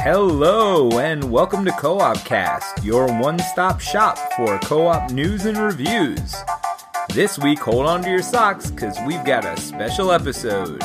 Hello, and welcome to Co op Cast, your one stop shop for co op news and reviews. This week, hold on to your socks because we've got a special episode.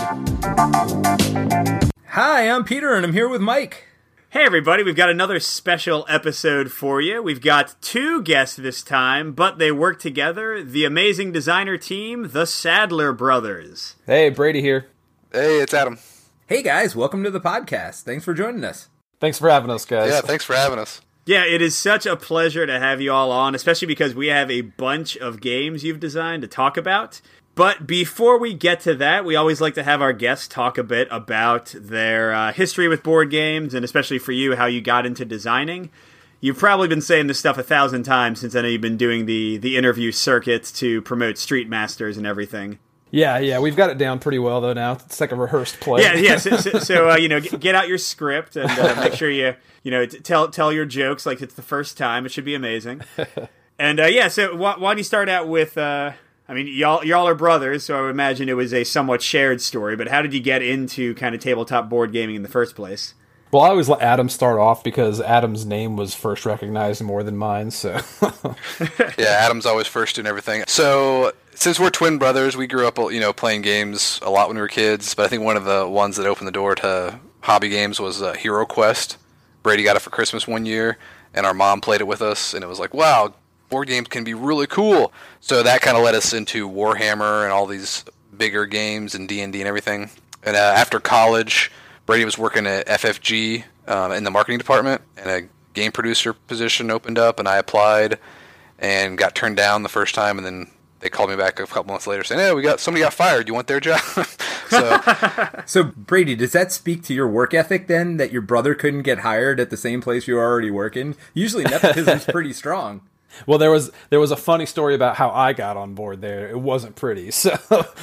Hi, I'm Peter, and I'm here with Mike. Hey, everybody, we've got another special episode for you. We've got two guests this time, but they work together the amazing designer team, the Sadler Brothers. Hey, Brady here. Hey, it's Adam. Hey, guys, welcome to the podcast. Thanks for joining us. Thanks for having us, guys. Yeah, thanks for having us. Yeah, it is such a pleasure to have you all on, especially because we have a bunch of games you've designed to talk about. But before we get to that, we always like to have our guests talk a bit about their uh, history with board games, and especially for you, how you got into designing. You've probably been saying this stuff a thousand times since I know you've been doing the the interview circuits to promote Street Masters and everything. Yeah, yeah, we've got it down pretty well though now. It's like a rehearsed play. Yeah, yeah. So, so, so uh, you know, get, get, out your script and uh, make sure you you know t- tell tell your jokes like it's the first time. It should be amazing. And uh, yeah, so why, why don't you start out with? Uh, I mean, y'all y'all are brothers, so I would imagine it was a somewhat shared story. But how did you get into kind of tabletop board gaming in the first place? Well, I always let Adam start off because Adam's name was first recognized more than mine. So yeah, Adam's always first in everything. So since we're twin brothers, we grew up, you know, playing games a lot when we were kids. But I think one of the ones that opened the door to hobby games was uh, Hero Quest. Brady got it for Christmas one year, and our mom played it with us, and it was like, wow, board games can be really cool. So that kind of led us into Warhammer and all these bigger games and D and D and everything. And uh, after college, Brady was working at FFG um, in the marketing department, and a game producer position opened up, and I applied and got turned down the first time, and then they called me back a couple months later saying, "Hey, we got somebody got fired. You want their job?" so, so Brady, does that speak to your work ethic then? That your brother couldn't get hired at the same place you were already working? Usually, nepotism's pretty strong. Well, there was there was a funny story about how I got on board there. It wasn't pretty, so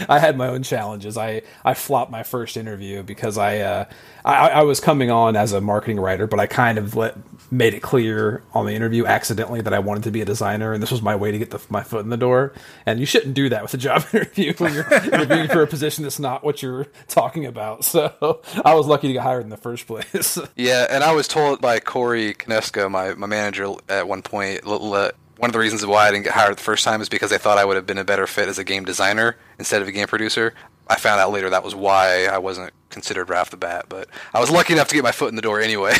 I had my own challenges. I I flopped my first interview because I uh, I, I, was coming on as a marketing writer, but I kind of let made it clear on the interview accidentally that I wanted to be a designer, and this was my way to get the, my foot in the door. And you shouldn't do that with a job interview when you're interviewing for a position that's not what you're talking about. So I was lucky to get hired in the first place. yeah, and I was told by Corey Konieczka, my my manager, at one point one of the reasons why I didn't get hired the first time is because I thought I would have been a better fit as a game designer instead of a game producer. I found out later that was why I wasn't considered right off the bat, but I was lucky enough to get my foot in the door anyway.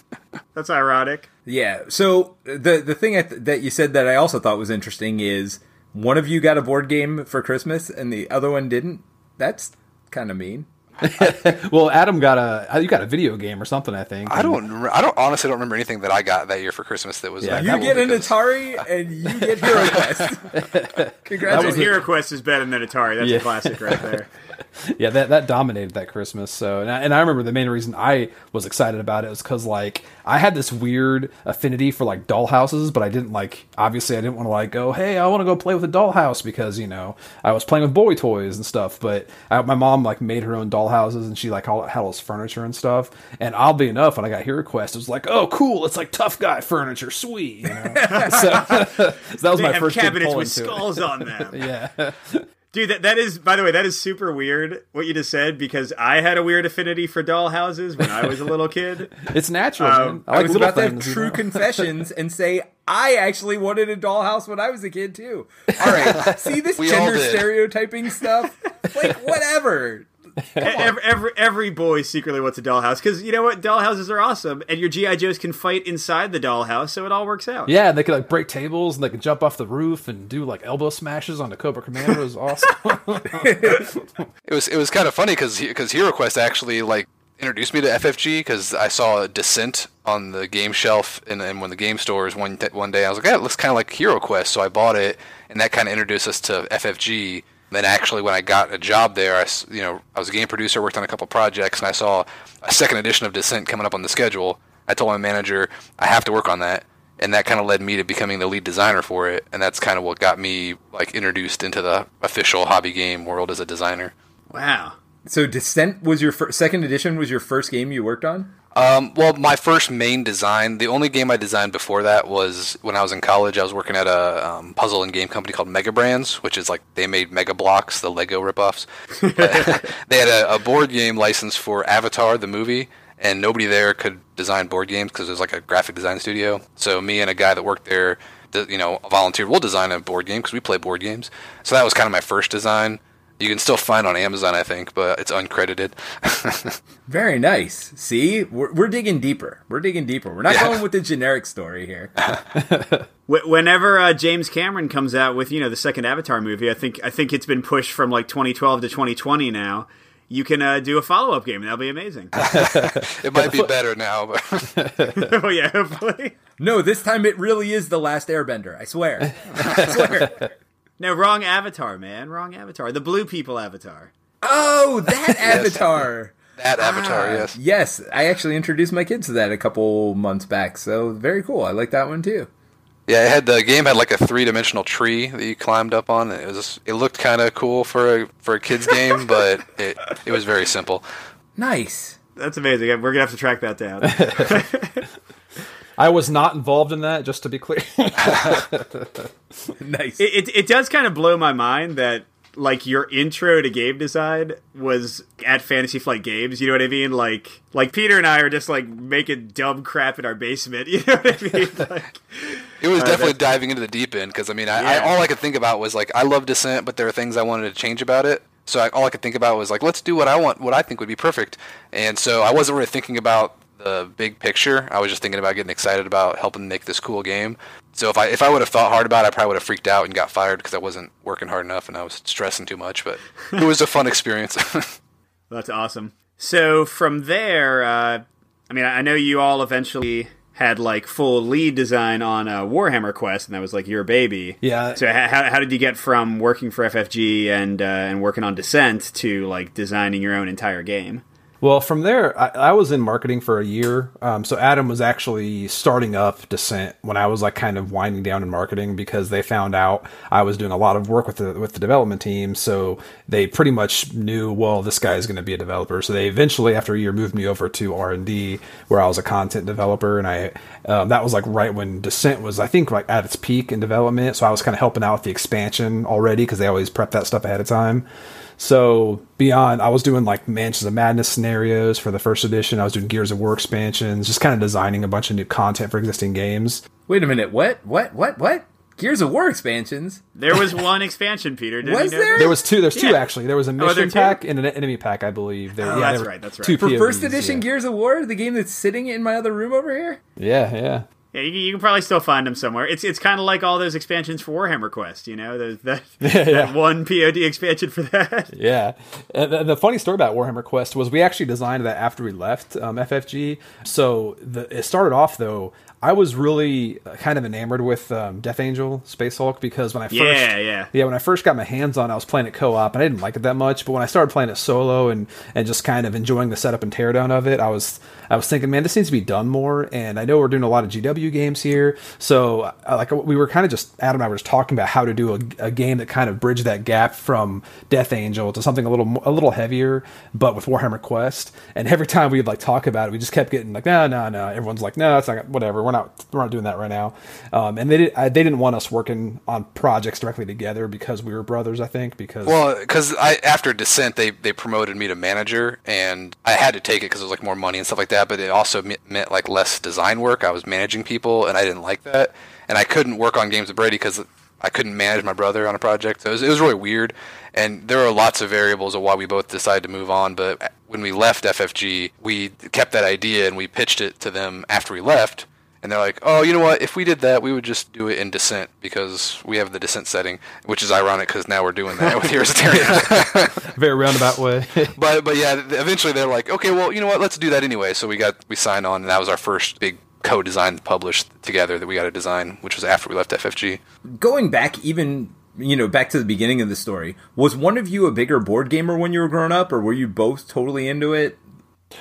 That's ironic. Yeah. So the the thing th- that you said that I also thought was interesting is one of you got a board game for Christmas and the other one didn't. That's kind of mean. well, Adam got a uh, you got a video game or something. I think. I don't. I don't honestly don't remember anything that I got that year for Christmas that was. Yeah, you get an Atari and you get Hero Quest. Congratulations! Hero Quest is better than Atari. That's yeah. a classic right there. yeah, that that dominated that Christmas. So, and I, and I, remember the main reason I was excited about it was because like I had this weird affinity for like dollhouses, but I didn't like. Obviously, I didn't want to like go, hey, I want to go play with a dollhouse because you know I was playing with boy toys and stuff. But I, my mom like made her own dollhouses and she like all, had all this furniture and stuff. And oddly enough, when I got Hero Quest, it was like, oh, cool, it's like tough guy furniture, sweet. You know? so, so, that was they my first cabinets with skulls it. on them. yeah. Dude, that, that is, by the way, that is super weird what you just said because I had a weird affinity for doll houses when I was a little kid. it's natural. Um, I, like I was about to have true confessions and say I actually wanted a dollhouse when I was a kid too. All right, see this gender stereotyping stuff? Like whatever every, every, every boy secretly wants a dollhouse because you know what? Dollhouses are awesome and your gi joes can fight inside the dollhouse so it all works out. Yeah they can like break tables and they can jump off the roof and do like elbow smashes on the cobra commander it was awesome. It was it was kind of funny because because hero quest actually like introduced me to ffg because i saw descent on the game shelf and, and when the game stores one one day i was like yeah it looks kind of like hero quest so i bought it and that kind of introduced us to ffg then actually, when I got a job there, I you know I was a game producer, worked on a couple projects, and I saw a second edition of Descent coming up on the schedule. I told my manager I have to work on that, and that kind of led me to becoming the lead designer for it, and that's kind of what got me like introduced into the official hobby game world as a designer. Wow. So Descent was your fir- second edition was your first game you worked on? Um, well, my first main design, the only game I designed before that was when I was in college. I was working at a um, puzzle and game company called Mega Brands, which is like they made Mega Bloks, the Lego ripoffs. they had a, a board game license for Avatar, the movie, and nobody there could design board games because it was like a graphic design studio. So me and a guy that worked there, you know, volunteered. We'll design a board game because we play board games. So that was kind of my first design. You can still find on Amazon, I think, but it's uncredited. Very nice. See, we're, we're digging deeper. We're digging deeper. We're not Yeah. going with the generic story here. Whenever uh, James Cameron comes out with you know the second Avatar movie, I think I think it's been pushed from like 2012 to 2020 now. You can uh, do a follow up game, that'll be amazing. it might be better now, but oh yeah, hopefully. No, this time it really is the last Airbender. I swear. I swear. No, wrong Avatar, man. Wrong Avatar. The blue people Avatar. Oh, that Avatar. that Avatar, Ah, yes. Yes, I actually introduced my kids to that a couple months back. So very cool. I like that one too. Yeah, it had the game had like a three dimensional tree that you climbed up on. It was it looked kind of cool for a for a kids game, but it it was very simple. Nice. That's amazing. We're gonna have to track that down. I was not involved in that, just to be clear. Nice. it, it it does kind of blow my mind that like your intro to game design was at Fantasy Flight Games. You know what I mean? Like like Peter and I are just like making dumb crap in our basement. You know what I mean? Like, It was definitely diving into the deep end because I mean, I, I, all I could think about was like I love Descent, but there are things I wanted to change about it. So I, all I could think about was like, let's do what I want, what I think would be perfect. And so I wasn't really thinking about the big picture. I was just thinking about getting excited about helping make this cool game. So if I if I would have thought hard about it, I probably would have freaked out and got fired because I wasn't working hard enough and I was stressing too much. But it was a fun experience. That's awesome. So from there, uh, I mean, I know you all eventually had like full lead design on uh, Warhammer Quest, and that was like your baby. Yeah. So how, how did you get from working for FFG and uh, and working on Descent to like designing your own entire game? Well, from there, I, I was in marketing for a year. Um, so Adam was actually starting up Descent when I was like kind of winding down in marketing because they found out I was doing a lot of work with the with the development team. So they pretty much knew, well, this guy is going to be a developer. So they eventually, after a year, moved me over to R and D, where I was a content developer, and I um, that was like right when Descent was, I think, like at its peak in development. So I was kind of helping out with the expansion already because they always prep that stuff ahead of time. So beyond, I was doing like Mansions of Madness scenarios for the first edition. I was doing Gears of War expansions, just kind of designing a bunch of new content for existing games. Wait a minute. What? What? What? What? Gears of War expansions? There was one expansion, Peter. Did Was you know there? There was two. There's two actually. There was a oh, mission two? pack and an enemy pack, I believe. There, Oh, yeah, that's there right, that's right. Two For first edition yeah. Gears of War, the game that's sitting in my other room over here? Yeah, yeah. Yeah, you, you can probably still find them somewhere. It's it's kind of like all those expansions for Warhammer Quest. You know, there's that, Yeah. that one POD expansion for that. Yeah. And the, the funny story about Warhammer Quest was we actually designed that after we left um, FFG. So the, it started off though. I was really uh, kind of enamored with um, Death Angel Space Hulk because when I first Yeah, yeah. yeah when I first got my hands on, it, I was playing it co-op and I didn't like it that much. But when I started playing it solo and and just kind of enjoying the setup and teardown of it, I was I was thinking, man, this needs to be done more. And I know we're doing a lot of GW games here, so uh, like we were kind of just Adam and I were just talking about how to do a, a game that kind of bridged that gap from Death Angel to something a little a little heavier, but with Warhammer Quest. And every time we'd like talk about it, we just kept getting like, no, no, no. Everyone's like, no, it's not whatever. We're not we're not doing that right now. Um, and they did, I, they didn't want us working on projects directly together because we were brothers. I think because Well, because I after Descent, they they promoted me to manager, and I had to take it because it was like more money and stuff like that. But it also me- meant like less design work. I was managing people, and I didn't like that. And I couldn't work on games with Brady because I couldn't manage my brother on a project. So it was, it was really weird. And there are lots of variables of why we both decided to move on. But when we left FFG, we kept that idea and we pitched it to them after we left. And they're like, oh, you know what? If we did that, we would just do it in Descent because we have the Descent setting, which is ironic because now we're doing that with Heroes of Terrinoth. very roundabout way. but but yeah, eventually they're like, okay, well, you know what? Let's do that anyway. So we got we signed on, and that was our first big co-design published together that we got to design, which was after we left FFG. Going back even, you know, back to the beginning of the story, was one of you a bigger board gamer when you were growing up, or were you both totally into it?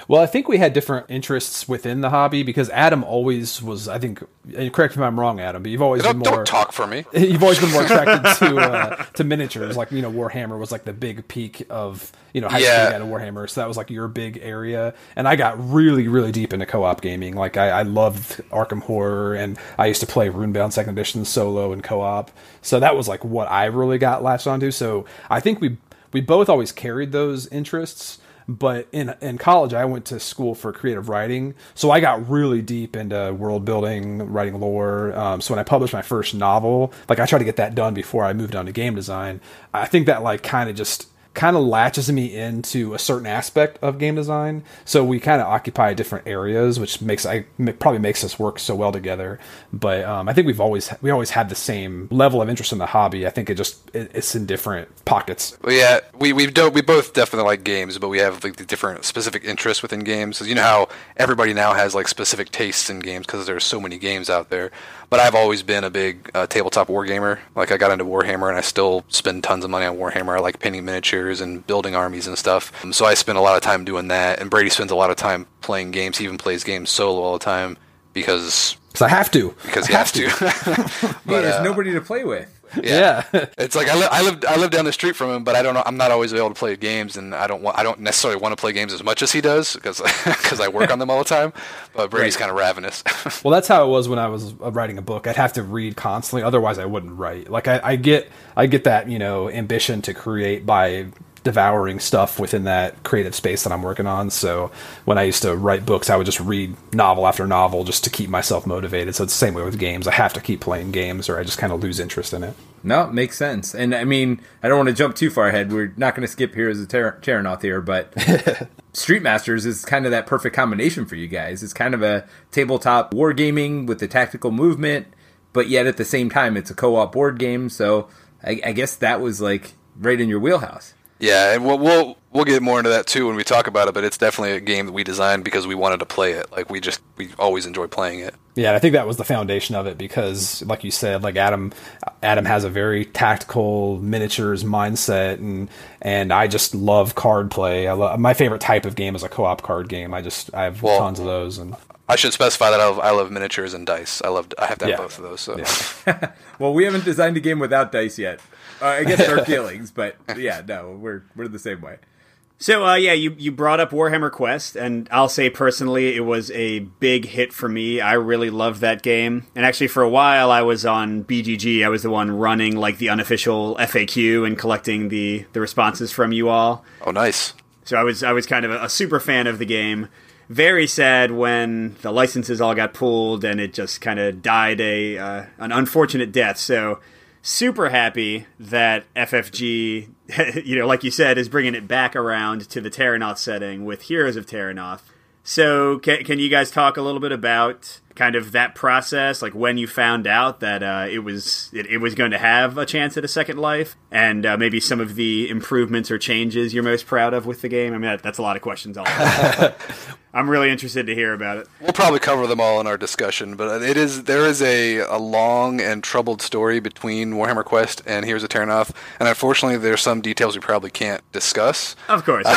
Well, I think we had different interests within the hobby because Adam always was. I think, and correct me if I'm wrong, Adam, but you've always Don't, been more. don't talk for me. You've always been more attracted to uh, to miniatures, like you know, Warhammer was like the big peak of you know high Yeah. school out of Warhammer, so that was like your big area. And I got really, really deep into co-op gaming. Like I, I loved Arkham Horror, and I used to play Runebound Second Edition solo and co-op. So that was like what I really got latched onto. So I think we we both always carried those interests but in in college I went to school for creative writing, so I got really deep into world building, writing lore. Um, so when I published my first novel, like I tried to get that done before I moved on to game design. I think that like kind of just kind of latches me into a certain aspect of game design. So we kind of occupy different areas, which makes I probably makes us work so well together. But um, I think we've always we always had the same level of interest in the hobby. I think it just it, it's in different pockets. Well, yeah, we we don't we both definitely like games, but we have like the different specific interests within games. 'Cause you know how everybody now has like specific tastes in games because there's so many games out there. But I've always been a big uh, tabletop war gamer. Like I got into Warhammer, and I still spend tons of money on Warhammer. I like painting miniatures and building armies and stuff. Um, so I spend a lot of time doing that. And Brady spends a lot of time playing games. He even plays games solo all the time because Because I have to. because I he has to. Hey, but, there's uh, nobody to play with. Yeah. It's like I, li- I live I live down the street from him, but I don't know. I'm not always able to play games, and I don't want I don't necessarily want to play games as much as he does because because I work on them all the time. But Brady's Right. kind of ravenous. Well, that's how it was when I was uh, writing a book. I'd have to read constantly, otherwise I wouldn't write. Like I, I get, I get that you know ambition to create by devouring stuff within that creative space that I'm working on. So when I used to write books, I would just read novel after novel just to keep myself motivated. So it's the same way with games. I have to keep playing games, or I just kind of lose interest in it. No, makes sense. And I mean, I don't want to jump too far ahead. We're not going to skip Heroes of Ter- Terrinoth here, but Street Masters is kind of that perfect combination for you guys. It's kind of a tabletop wargaming with the tactical movement, but yet at the same time, it's a co op board game. So I, I guess that was like right in your wheelhouse. Yeah, and we'll, we'll we'll get more into that too when we talk about it. But it's definitely a game that we designed because we wanted to play it. Like we just we always enjoy playing it. Yeah, I think that was the foundation of it because, like you said, like Adam, Adam has a very tactical miniatures mindset, and and I just love card play. I love, my favorite type of game is a co-op card game. I just I have Well- tons of those, and I should specify that I love, I love miniatures and dice. I love I have to have Yeah. both of those. So Well, we haven't designed a game without dice yet. Uh, I guess our feelings, but yeah, no, we're we're the same way. So uh, yeah, you you brought up Warhammer Quest, and I'll say personally, it was a big hit for me. I really loved that game, and actually for a while I was on BGG. I was the one running like the unofficial FAQ and collecting the the responses from you all. oh nice. So I was I was kind of a, a super fan of the game. Very sad when the licenses all got pulled and it just kind of died a uh, an unfortunate death. So super happy that FFG, you know, like you said, is bringing it back around to the Terrinoth setting with Heroes of Terrinoth. So can, can you guys talk a little bit about kind of that process, like when you found out that uh, it was it, it was going to have a chance at a second life, and uh, maybe some of the improvements or changes you're most proud of with the game? I mean, that, that's a lot of questions. All I'm really interested to hear about it. We'll probably cover them all in our discussion, but it is there is a, a long and troubled story between Warhammer Quest and Heroes of Terrinoth, and unfortunately, there's some details we probably can't discuss. Of course,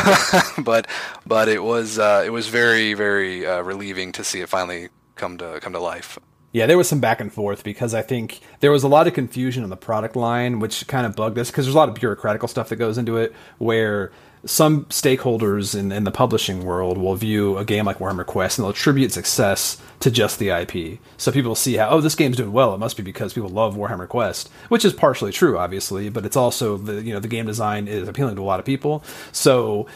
but but it was uh, it was very very uh, relieving to see it finally come to come to life. Yeah, there was some back and forth because I think there was a lot of confusion on the product line, which kind of bugged us because there's a lot of bureaucratical stuff that goes into it where some stakeholders in, in the publishing world will view a game like Warhammer Quest and they'll attribute success to just the IP. So people see how, oh, this game's doing well. It must be because people love Warhammer Quest, which is partially true, obviously, but it's also the, you know, the game design is appealing to a lot of people. So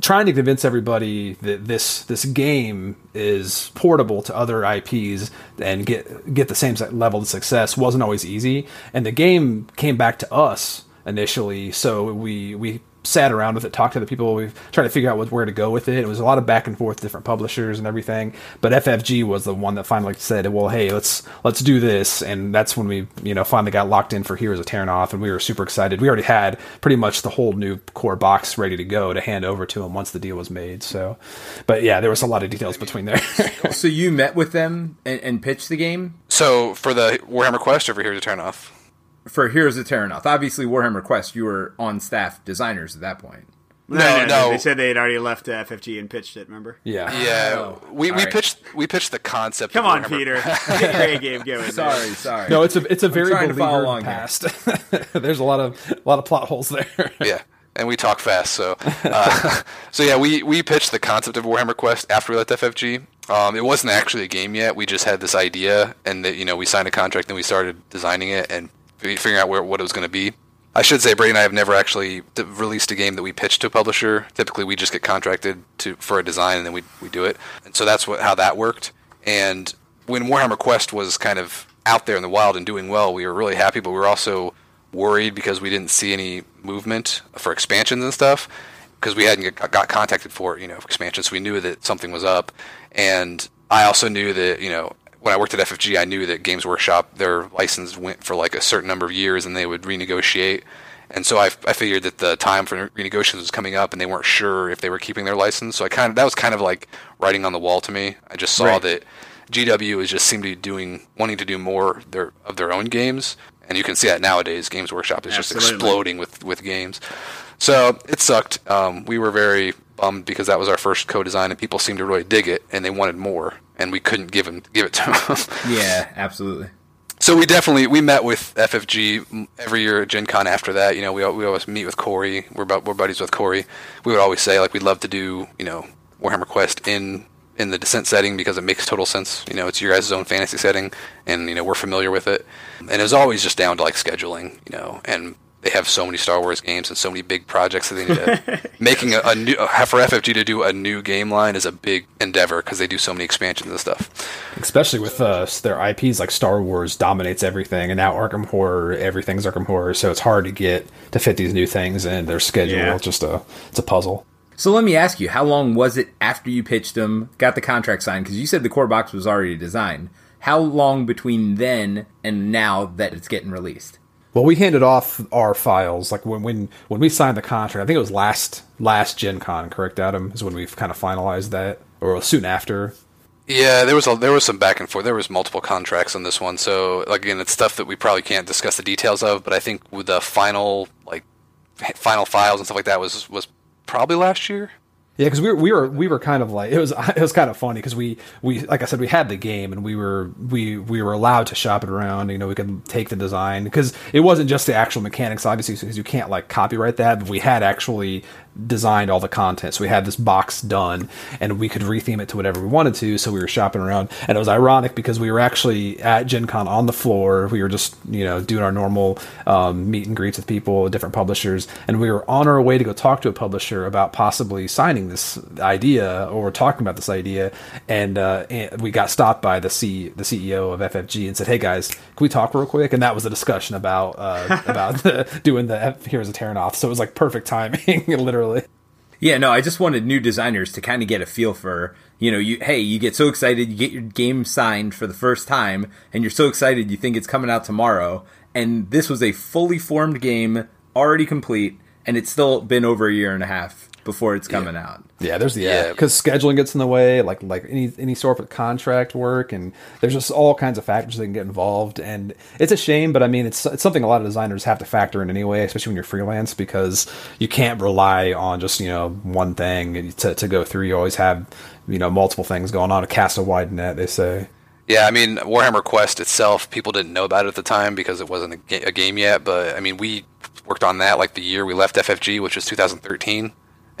trying to convince everybody that this this game is portable to other IPs and get get the same level of success wasn't always easy. And the game came back to us initially, so we we sat around with it, talked to the people, we tried to figure out what, where to go with it. It was a lot of back and forth, different publishers and everything. But FFG was the one that finally said, "Well, hey, let's let's do this." And that's when we you know finally got locked in for Heroes of Terrinoth, and we were super excited. We already had pretty much the whole new core box ready to go to hand over to them once the deal was made. So, but yeah, there was a lot of details between there. So you met with them and, and pitched the game So for the Warhammer Quest over here to turn off. For Heroes of Terrinoth. Obviously, Warhammer Quest, you were on staff designers at that point. No, no. They said they had already left uh, FFG and pitched it. Remember? Yeah. Yeah, Oh, we, we alright. pitched we pitched the concept. Come of on, Peter. Get your A game going. man. Sorry, sorry. No, it's a it's a very trying to follow beleaguered along past. There's a lot of a lot of plot holes there. yeah, and we talk fast. So, uh, so yeah, we we pitched the concept of Warhammer Quest after we left FFG. Um, it wasn't actually a game yet. We just had this idea, and that you know we signed a contract, and we started designing it and fi- figuring out where what it was going to be. I should say, Brady and I have never actually d- released a game that we pitched to a publisher. Typically, we just get contracted to for a design, and then we we do it. And so that's what how that worked. And when Warhammer Quest was kind of out there in the wild and doing well, we were really happy, but we were also worried because we didn't see any movement for expansions and stuff because we hadn't get, got contacted for you know expansions. So we knew that something was up, and I also knew that you know when I worked at FFG, I knew that Games Workshop their license went for like a certain number of years, and they would renegotiate. And so I, I figured that the time for renegotiations was coming up, and they weren't sure if they were keeping their license. So I kind of that was kind of like writing on the wall to me. I just saw Right. that GW is just seemed to be doing wanting to do more their, of their own games, and you can see that nowadays. Games Workshop is just exploding with with games. So it sucked. Um, we were very bummed because that was our first co-design, and people seemed to really dig it, and they wanted more, and we couldn't give them give it to him. Yeah, absolutely. so we definitely we met with FFG every year at Gen Con after that. You know, we we always meet with Corey. We're bu- we're buddies with Corey. We would always say like we'd love to do you know Warhammer Quest in in the Descent setting because it makes total sense. You know, it's your guys' own fantasy setting, and you know we're familiar with it. And it was always just down to like scheduling. You know, and they have so many Star Wars games and so many big projects that they need to making a, a new for FFG to do a new game line is a big endeavor because they do so many expansions and stuff. Especially with uh, their IPs like Star Wars dominates everything, and now Arkham Horror, everything's Arkham Horror. So it's hard to get to fit these new things in their schedule. Yeah. It's just a it's a puzzle. So let me ask you, how long was it after you pitched them, got the contract signed? Because you said the core box was already designed. How long between then and now that it's getting released? Well, we handed off our files like when when when we signed the contract. I think it was last last Gen Con, correct, Adam? Is when we've kind of finalized that, or soon after. Yeah, there was a, there was some back and forth. There was multiple contracts on this one, so again, it's stuff that we probably can't discuss the details of. But I think with the final like final files and stuff like that was was probably last year. Yeah, because we were we were we were kind of like it was it was kind of funny because we we like I said we had the game and we were we we were allowed to shop it around. You know, we could take the design because it wasn't just the actual mechanics, obviously, because you can't like copyright that. But we had actually designed all the content, so we had this box done, and we could retheme it to whatever we wanted to. So we were shopping around, and it was ironic because we were actually at Gen Con on the floor. We were just you know doing our normal um, meet and greets with people, different publishers, and we were on our way to go talk to a publisher about possibly signing this idea or talking about this idea, and, uh, and we got stopped by the C the CEO of FFG and said, "Hey guys, can we talk real quick?" And that was a discussion about uh, about the, doing the Heroes of Terrinoth. So it was like perfect timing, literally. Yeah, no, I just wanted new designers to kind of get a feel for, you know, you hey, you get so excited, you get your game signed for the first time, and you're so excited you think it's coming out tomorrow, and this was a fully formed game, already complete, and it's still been over a year and a half before it's coming out. Yeah, there's the yeah, Yeah. because scheduling gets in the way, like like any any sort of contract work, and there's just all kinds of factors that can get involved, and it's a shame, but I mean, it's it's something a lot of designers have to factor in anyway, especially when you're freelance, because you can't rely on just you know one thing to to go through. You always have you know multiple things going on. A cast a wide net, they say. Yeah, I mean Warhammer Quest itself, people didn't know about it at the time because it wasn't a, ga- a game yet. But I mean, we worked on that like the year we left FFG, which was 2013,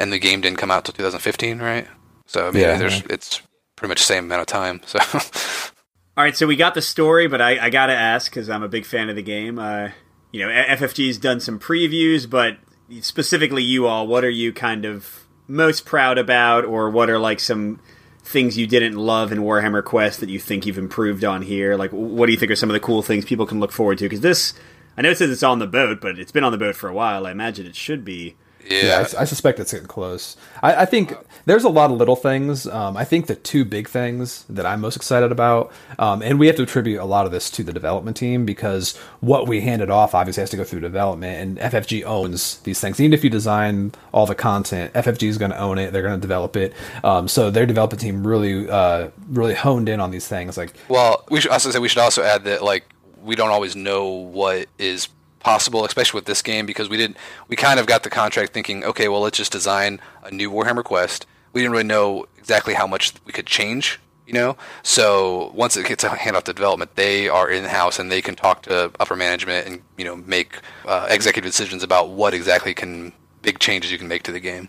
and the game didn't come out till 2015, right? So I mean, Yeah. there's it's pretty much the same amount of time. So All right, so we got the story, but I, I got to ask because I'm a big fan of the game. Uh, you know, FFG's done some previews, but specifically you all, what are you kind of most proud about, or what are like some things you didn't love in Warhammer Quest that you think you've improved on here? Like, what do you think are some of the cool things people can look forward to? Because this, I know it says it's on the boat, but it's been on the boat for a while. I imagine it should be. Yeah, I, I suspect it's getting close. I, I think there's a lot of little things. Um, I think the two big things that I'm most excited about, um, and we have to attribute a lot of this to the development team because what we handed off obviously has to go through development, and FFG owns these things. Even if you design all the content, FFG is going to own it. They're going to develop it. Um, so their development team really, uh, really honed in on these things. Like, Well, we should also say we should also add that like we don't always know what is possible, especially with this game, because we didn't. We kind of got the contract thinking, okay, well, let's just design a new Warhammer Quest. We didn't really know exactly how much we could change, you know. So once it gets handed off to development, they are in house and they can talk to upper management and you know make uh, executive decisions about what exactly can big changes you can make to the game.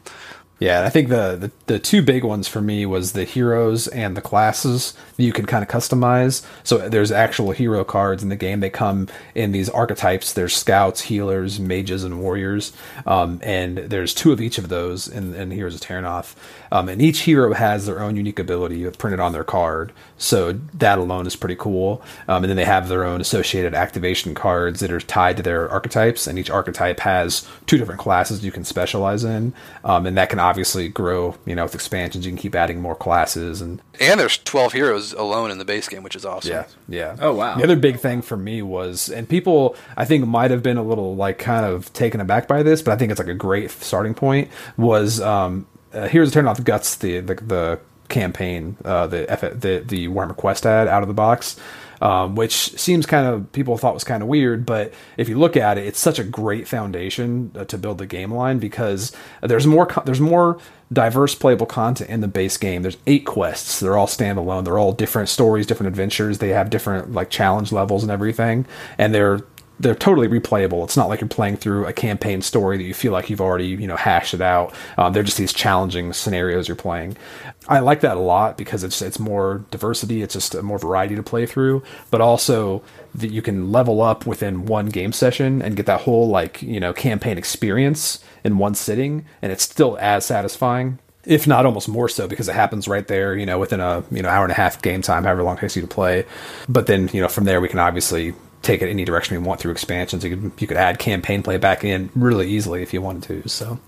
Yeah, I think the, the, the two big ones for me was the heroes and the classes that you can kind of customize. So there's actual hero cards in the game. They come in these archetypes. There's scouts, healers, mages, and warriors. Um, and there's two of each of those in, in Heroes of Terrinoth. Um, and each hero has their own unique ability printed on their card. So that alone is pretty cool. Um, and then they have their own associated activation cards that are tied to their archetypes. And each archetype has two different classes you can specialize in. Um, and that can obviously grow, you know, with expansions. You can keep adding more classes and and there's 12 heroes alone in the base game, which is awesome. Yeah, yeah. Oh wow. The other big thing for me was, and people I think might have been a little like kind of taken aback by this, but I think it's like a great starting point. Was um, uh, Heroes of Terrinoth Guts the the, the campaign, uh, the, F- the the Warhammer Quest ad out of the box. Um, which seems kind of people thought was kind of weird, but if you look at it, it's such a great foundation uh, to build the game line because there's more co- there's more diverse playable content in the base game. There's eight quests. They're all standalone. They're all different stories, different adventures. They have different like challenge levels and everything, and they're they're totally replayable. It's not like you're playing through a campaign story that you feel like you've already you know hashed it out. Um, they're just these challenging scenarios you're playing. I like that a lot because it's it's more diversity. It's just more variety to play through, but also that you can level up within one game session and get that whole like you know campaign experience in one sitting, and it's still as satisfying if not almost more so because it happens right there you know within a you know hour and a half game time however long it takes you to play but then you know from there we can obviously take it any direction we want through expansions. You could you could add campaign play back in really easily if you wanted to. So.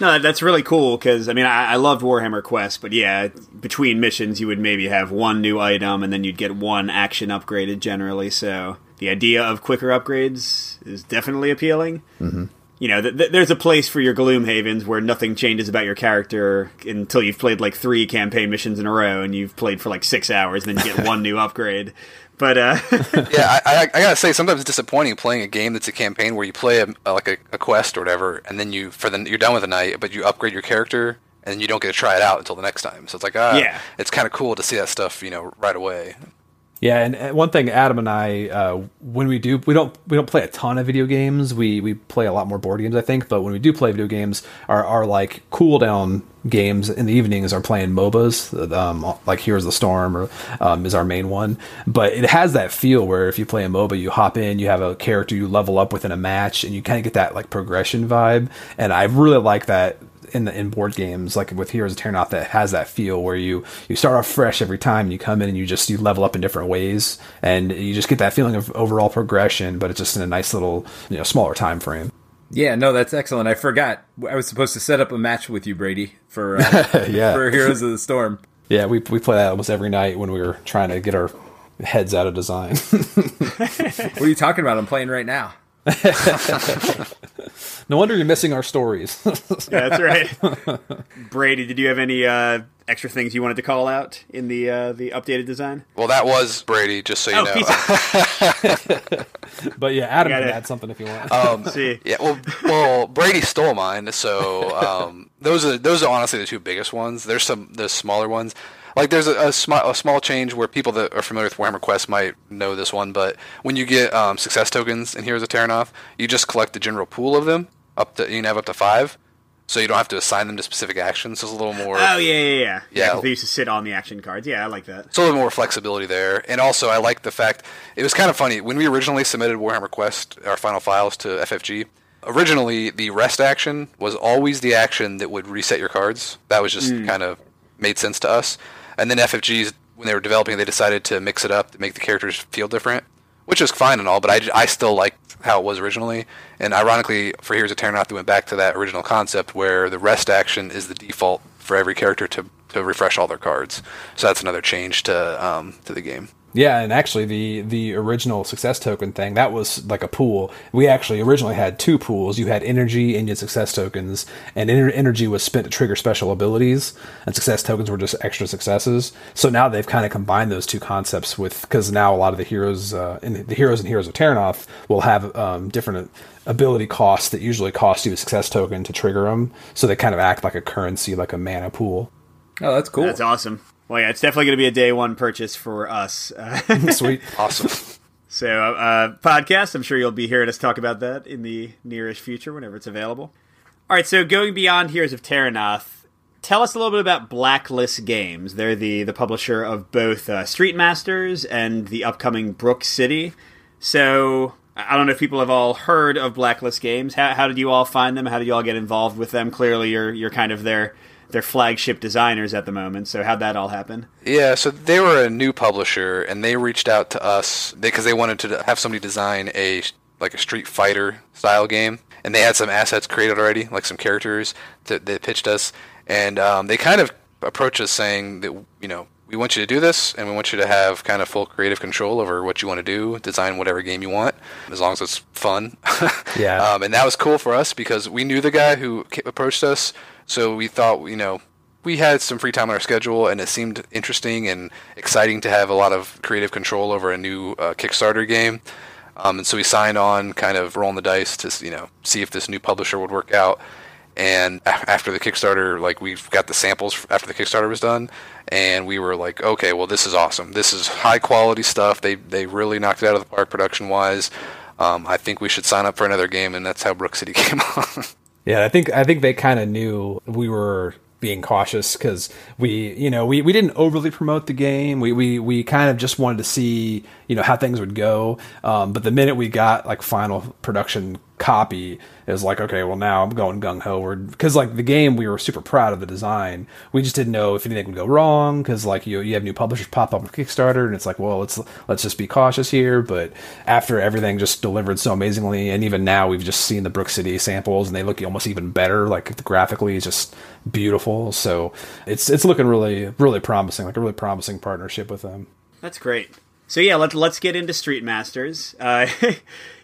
No, that's really cool because I mean I, I loved Warhammer Quest, but yeah, between missions you would maybe have one new item and then you'd get one action upgraded generally. So the idea of quicker upgrades is definitely appealing. Mm-hmm. You know, th- th- there's a place for your Gloomhavens where nothing changes about your character until you've played like three campaign missions in a row and you've played for like six hours, and then you get one new upgrade. But uh, yeah, I, I, gotta say, sometimes it's disappointing playing a game that's a campaign where you play a, a, like a, a, quest or whatever, and then you for the you're done with the night, but you upgrade your character, and you don't get to try it out until the next time. So it's like, ah, yeah, it's kind of cool to see that stuff, you know, right away. Yeah, and one thing Adam and I, uh, when we do, we don't we don't play a ton of video games. We we play a lot more board games, I think. But when we do play video games, our our like cool down games in the evenings are playing MOBAs, um, like Heroes of the Storm or um, is our main one. But it has that feel where if you play a MOBA, you hop in, you have a character, you level up within a match, and you kind of get that like progression vibe. And I really like that in the in board games, like with Heroes of Terrinoth, that has that feel where you you start off fresh every time, and you come in and you just you level up in different ways, and you just get that feeling of overall progression, but it's just in a nice little you know smaller time frame. Yeah, no, that's excellent. I forgot I was supposed to set up a match with you, Brady, for uh, yeah. for Heroes of the Storm. Yeah, we we play that almost every night when we were trying to get our heads out of design. what are you talking about? I'm playing right now. no wonder you're missing our stories. yeah, that's right. Brady, did you have any uh, extra things you wanted to call out in the uh, the updated design? Well, that was Brady, just so you oh, know. but yeah, Adam can add something if you want. Um, See, yeah, well, well, Brady stole mine, so um, those are those are honestly the two biggest ones. There's some the smaller ones like there's a, a, sm- a, small change where people that are familiar with Warhammer Quest might know this one, but when you get um, success tokens in Heroes of Terrinoth, you just collect the general pool of them. Up to you can have up to five, so you don't have to assign them to specific actions. So it's a little more. Oh yeah, yeah, yeah. Yeah, yeah they used to sit on the action cards. Yeah, I like that. It's a little more flexibility there, and also I like the fact it was kind of funny when we originally submitted Warhammer Quest our final files to FFG. Originally, the rest action was always the action that would reset your cards. That was just mm. kind of made sense to us. And then FFG's when they were developing, they decided to mix it up to make the characters feel different, which is fine and all. But I, I still like how it was originally. And ironically, for Heroes of Terrinoth, they went back to that original concept where the rest action is the default for every character to, to refresh all their cards. So that's another change to um, to the game. Yeah, and actually the the original success token thing, that was like a pool. We actually originally had two pools. You had energy and you had success tokens, and ener- energy was spent to trigger special abilities, and success tokens were just extra successes. So now they've kind of combined those two concepts with because now a lot of the heroes uh, in the heroes and heroes of Terrinoth will have um, different ability costs that usually cost you a success token to trigger them. So they kind of act like a currency, like a mana pool. Oh, that's cool. That's awesome. Well, yeah, it's definitely going to be a day one purchase for us. Sweet. Awesome. so, uh, podcast, I'm sure you'll be hearing us talk about that in the nearish future whenever it's available. All right, so going beyond Heroes of Terrinoth, tell us a little bit about Blacklist Games. They're the, the publisher of both uh, Street Masters and the upcoming Brook City. So, I don't know if people have all heard of Blacklist Games. How, how did you all find them? How did you all get involved with them? Clearly, you're you're kind of their their flagship designers at the moment. So how'd that all happen? Yeah, so they were a new publisher, and they reached out to us because they wanted to have somebody design a like a Street Fighter style game, and they had some assets created already, like some characters that they pitched us, and um, they kind of approached us saying that you know we want you to do this, and we want you to have kind of full creative control over what you want to do, design whatever game you want, as long as it's fun. Yeah. um, and that was cool for us because we knew the guy who approached us, so we thought, you know, we had some free time on our schedule, and it seemed interesting and exciting to have a lot of creative control over a new uh, Kickstarter game. Um, and so we signed on, kind of rolling the dice to, you know, see if this new publisher would work out. And after the Kickstarter, like we got the samples after the Kickstarter was done, and we were like, okay, well, this is awesome. This is high quality stuff. They they really knocked it out of the park production wise. Um, I think we should sign up for another game, and that's how Brook City came on. Yeah, I think I think they kind of knew we were being cautious because we, you know, we, we didn't overly promote the game. We, we we kind of just wanted to see, you know, how things would go. Um, but the minute we got like final production copy, is like, okay, well now I'm going gung ho. Because like the game, we were super proud of the design. We just didn't know if anything would go wrong because like you you have new publishers pop up on Kickstarter, and it's like, well, let's let's just be cautious here. But after everything just delivered so amazingly, and even now we've just seen the Brook City samples, and they look almost even better. Like graphically, it's just beautiful. So it's it's looking really really promising. Like a really promising partnership with them. That's great. So yeah, let's let's get into Street Masters. Uh,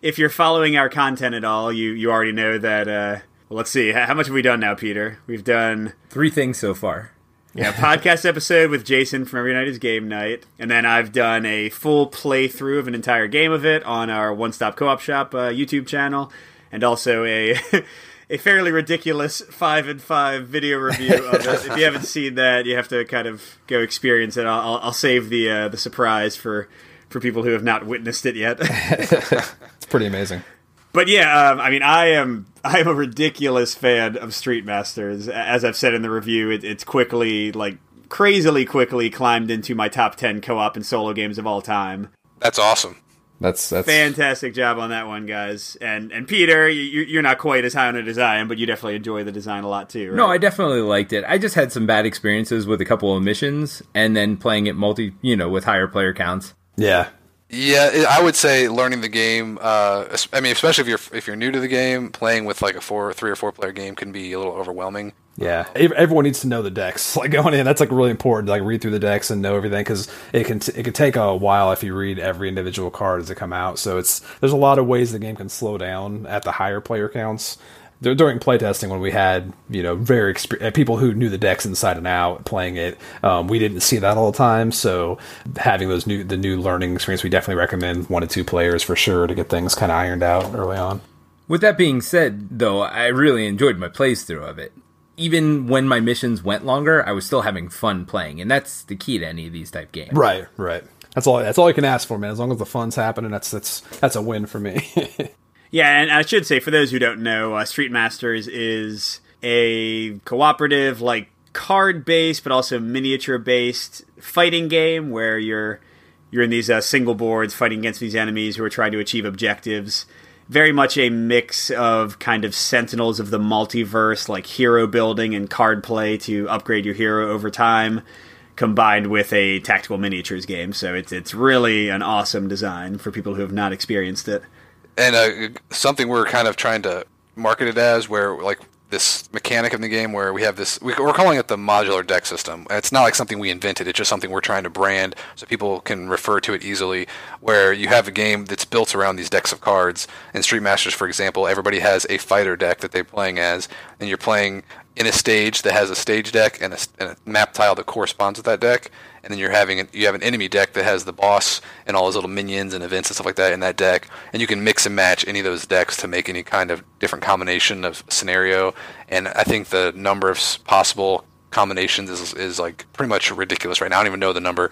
if you're following our content at all, you you already know that. Uh, well, let's see, how much have we done now, Peter? We've done Three things so far. yeah podcast episode with Jason from Every Night Is Game Night, and then I've done a full playthrough of an entire game of it on our One Stop Co-op Shop uh, YouTube channel, and also a. A fairly ridiculous five and five video review of it. if you haven't seen that, you have to kind of go experience it. I'll, I'll- I'll save the uh, the surprise for for people who have not witnessed it yet. It's pretty amazing. But yeah, um, I mean, I am I am a ridiculous fan of Street Masters. As I've said in the review, it, it's quickly, like crazily quickly, climbed into my top ten co-op and solo games of all time. that's awesome. That's that's Fantastic job on that one, guys. And and Peter, you, you're not quite as high on it as I am, but you definitely enjoy the design a lot too. Right? No, I definitely liked it. I just had some bad experiences with a couple of missions, and then playing it multi, you know, with higher player counts. yeah. Yeah, I would say learning the game. Uh, I mean, especially if you're if you're new to the game, playing with like a four, three or four player game can be a little overwhelming. Yeah, everyone needs to know the decks. Like going in, that's like really important. to, Like read through the decks and know everything because it can t- it can take a while if you read every individual card as they come out. So it's there's a lot of ways the game can slow down at the higher player counts. During playtesting, when we had you know very exper- uh, people who knew the decks inside and out playing it, um, we didn't see that all the time. So having those new the new learning experience, we definitely recommend one to two players for sure to get things kind of ironed out early on. With that being said, though, I really enjoyed my playthrough of it. Even when my missions went longer, I was still having fun playing, and that's the key to any of these type games. Right, right. That's all. That's all you can ask for, man. As long as the fun's happening, that's that's that's a win for me. Yeah, and I should say for those who don't know, uh, Street Masters is a cooperative, like card based, but also miniature based fighting game where you're you're in these uh, single boards fighting against these enemies who are trying to achieve objectives. Very much a mix of kind of sentinels of the multiverse, like hero building and card play to upgrade your hero over time, combined with a tactical miniatures game. So it's it's really an awesome design for people who have not experienced it. and uh, something we're kind of trying to market it as where like this mechanic in the game where we have this we- we're calling it the modular deck system. It's not like something we invented it's just something we're trying to brand so people can refer to it easily where you have a game that's built around these decks of cards. In street masters for example everybody has a fighter deck that they're playing as and you're playing in a stage that has a stage deck and a, and a map tile that corresponds with that deck and then you're having you have an enemy deck that has the boss and all his little minions and events and stuff like that in that deck, and you can mix and match any of those decks to make any kind of different combination of scenario. And I think the number of possible combinations is is like pretty much ridiculous right now. I don't even know the number.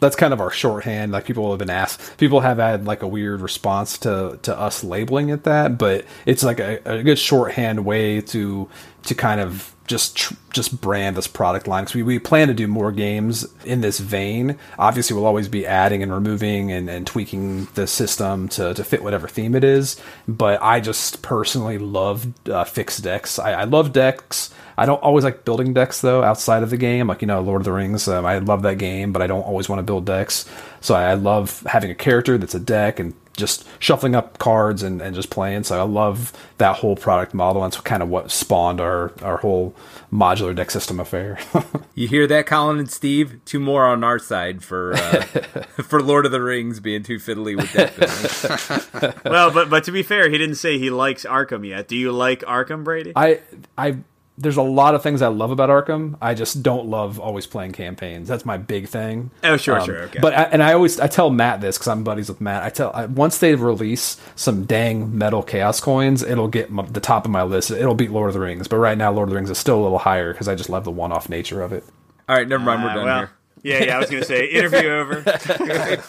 that's kind of our shorthand. Like people have been asked, people have had like a weird response to to us labeling it that, but it's like a, a good shorthand way to to kind of just tr- just brand this product line. Because we, we plan to do more games in this vein. Obviously, we'll always be adding and removing and, and tweaking the system to, to fit whatever theme it is. But I just personally love uh, fixed decks. I, I love decks. I don't always like building decks though outside of the game. Like you know, Lord of the Rings. Um, I love that game, but I don't always want to build decks. So I, I love having a character that's a deck and just shuffling up cards and, and just playing. So I love that whole product model. And it's kind of what spawned our our whole modular deck system affair. You hear that, Colin and Steve? Two more on our side for uh, for Lord of the Rings being too fiddly with deck building. well, but but to be fair, he didn't say he likes Arkham yet. Do you like Arkham, Brady? I I there's a lot of things I love about Arkham. I just don't love always playing campaigns. That's my big thing. Oh, sure, sure, okay. But I, and I always I tell Matt this because I'm buddies with Matt. I tell I, once they release some dang metal chaos coins, it'll get m the top of my list. It'll beat Lord of the Rings. But right now, Lord of the Rings is still a little higher because I just love the one-off nature of it. All right, never mind. We're Uh, done well, here. yeah, yeah. I was gonna say interview over.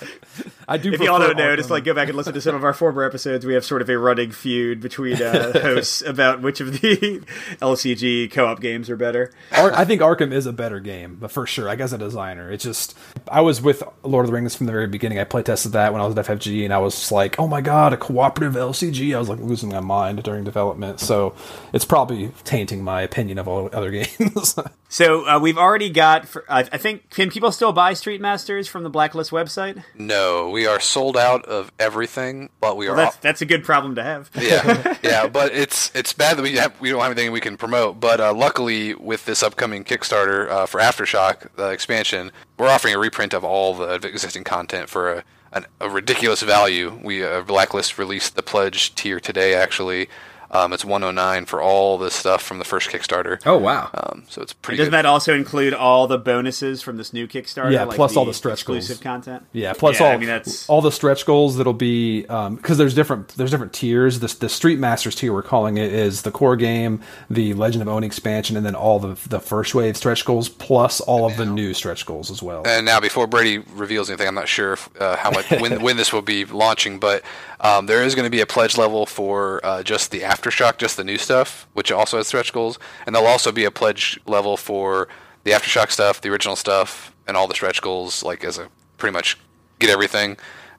I do. If y'all don't know, just like go back and listen to some of our former episodes. We have sort of a running feud between uh, hosts about which of the LCG co-op games are better. Ar- I think Arkham is a better game, but for sure, like as a designer, it's just I was with Lord of the Rings from the very beginning. I play tested that when I was at FFG, and I was like, oh my god, a cooperative LCG. I was like losing my mind during development. So it's probably tainting my opinion of all other games. So uh, we've already got. For, I I think can people still buy Street Masters from the Blacklist website? No, we are sold out of everything, but we are That's all- that's a good problem to have. yeah, yeah, but it's it's bad that we have, we don't have anything we can promote. But uh, luckily, with this upcoming Kickstarter uh, for AfterShock uh, expansion, we're offering a reprint of all the existing content for a, an, a ridiculous value. We uh, Blacklist released the pledge tier today. Actually, um, it's 109 for all the stuff from the first Kickstarter. Oh wow. Um, so it's pretty. Doesn't good. that also include all the bonuses from this new Kickstarter? Yeah, plus all the stretch exclusive goals. content. Yeah, plus Yeah, all I mean, that's- all the stretch goals that'll be because there's different there's different tiers. The the Street Masters tier we're calling it is the core game, the Legend of Oni expansion, and then all the the first wave stretch goals plus all of the new stretch goals as well. And now, before Brady reveals anything, I'm not sure if, uh, how much when when this will be launching, but um, there is going to be a pledge level for uh, just the aftershock, just the new stuff, which also has stretch goals, and there'll also be a pledge level for the aftershock stuff, the original stuff, and all the stretch goals, like as a pretty much get everything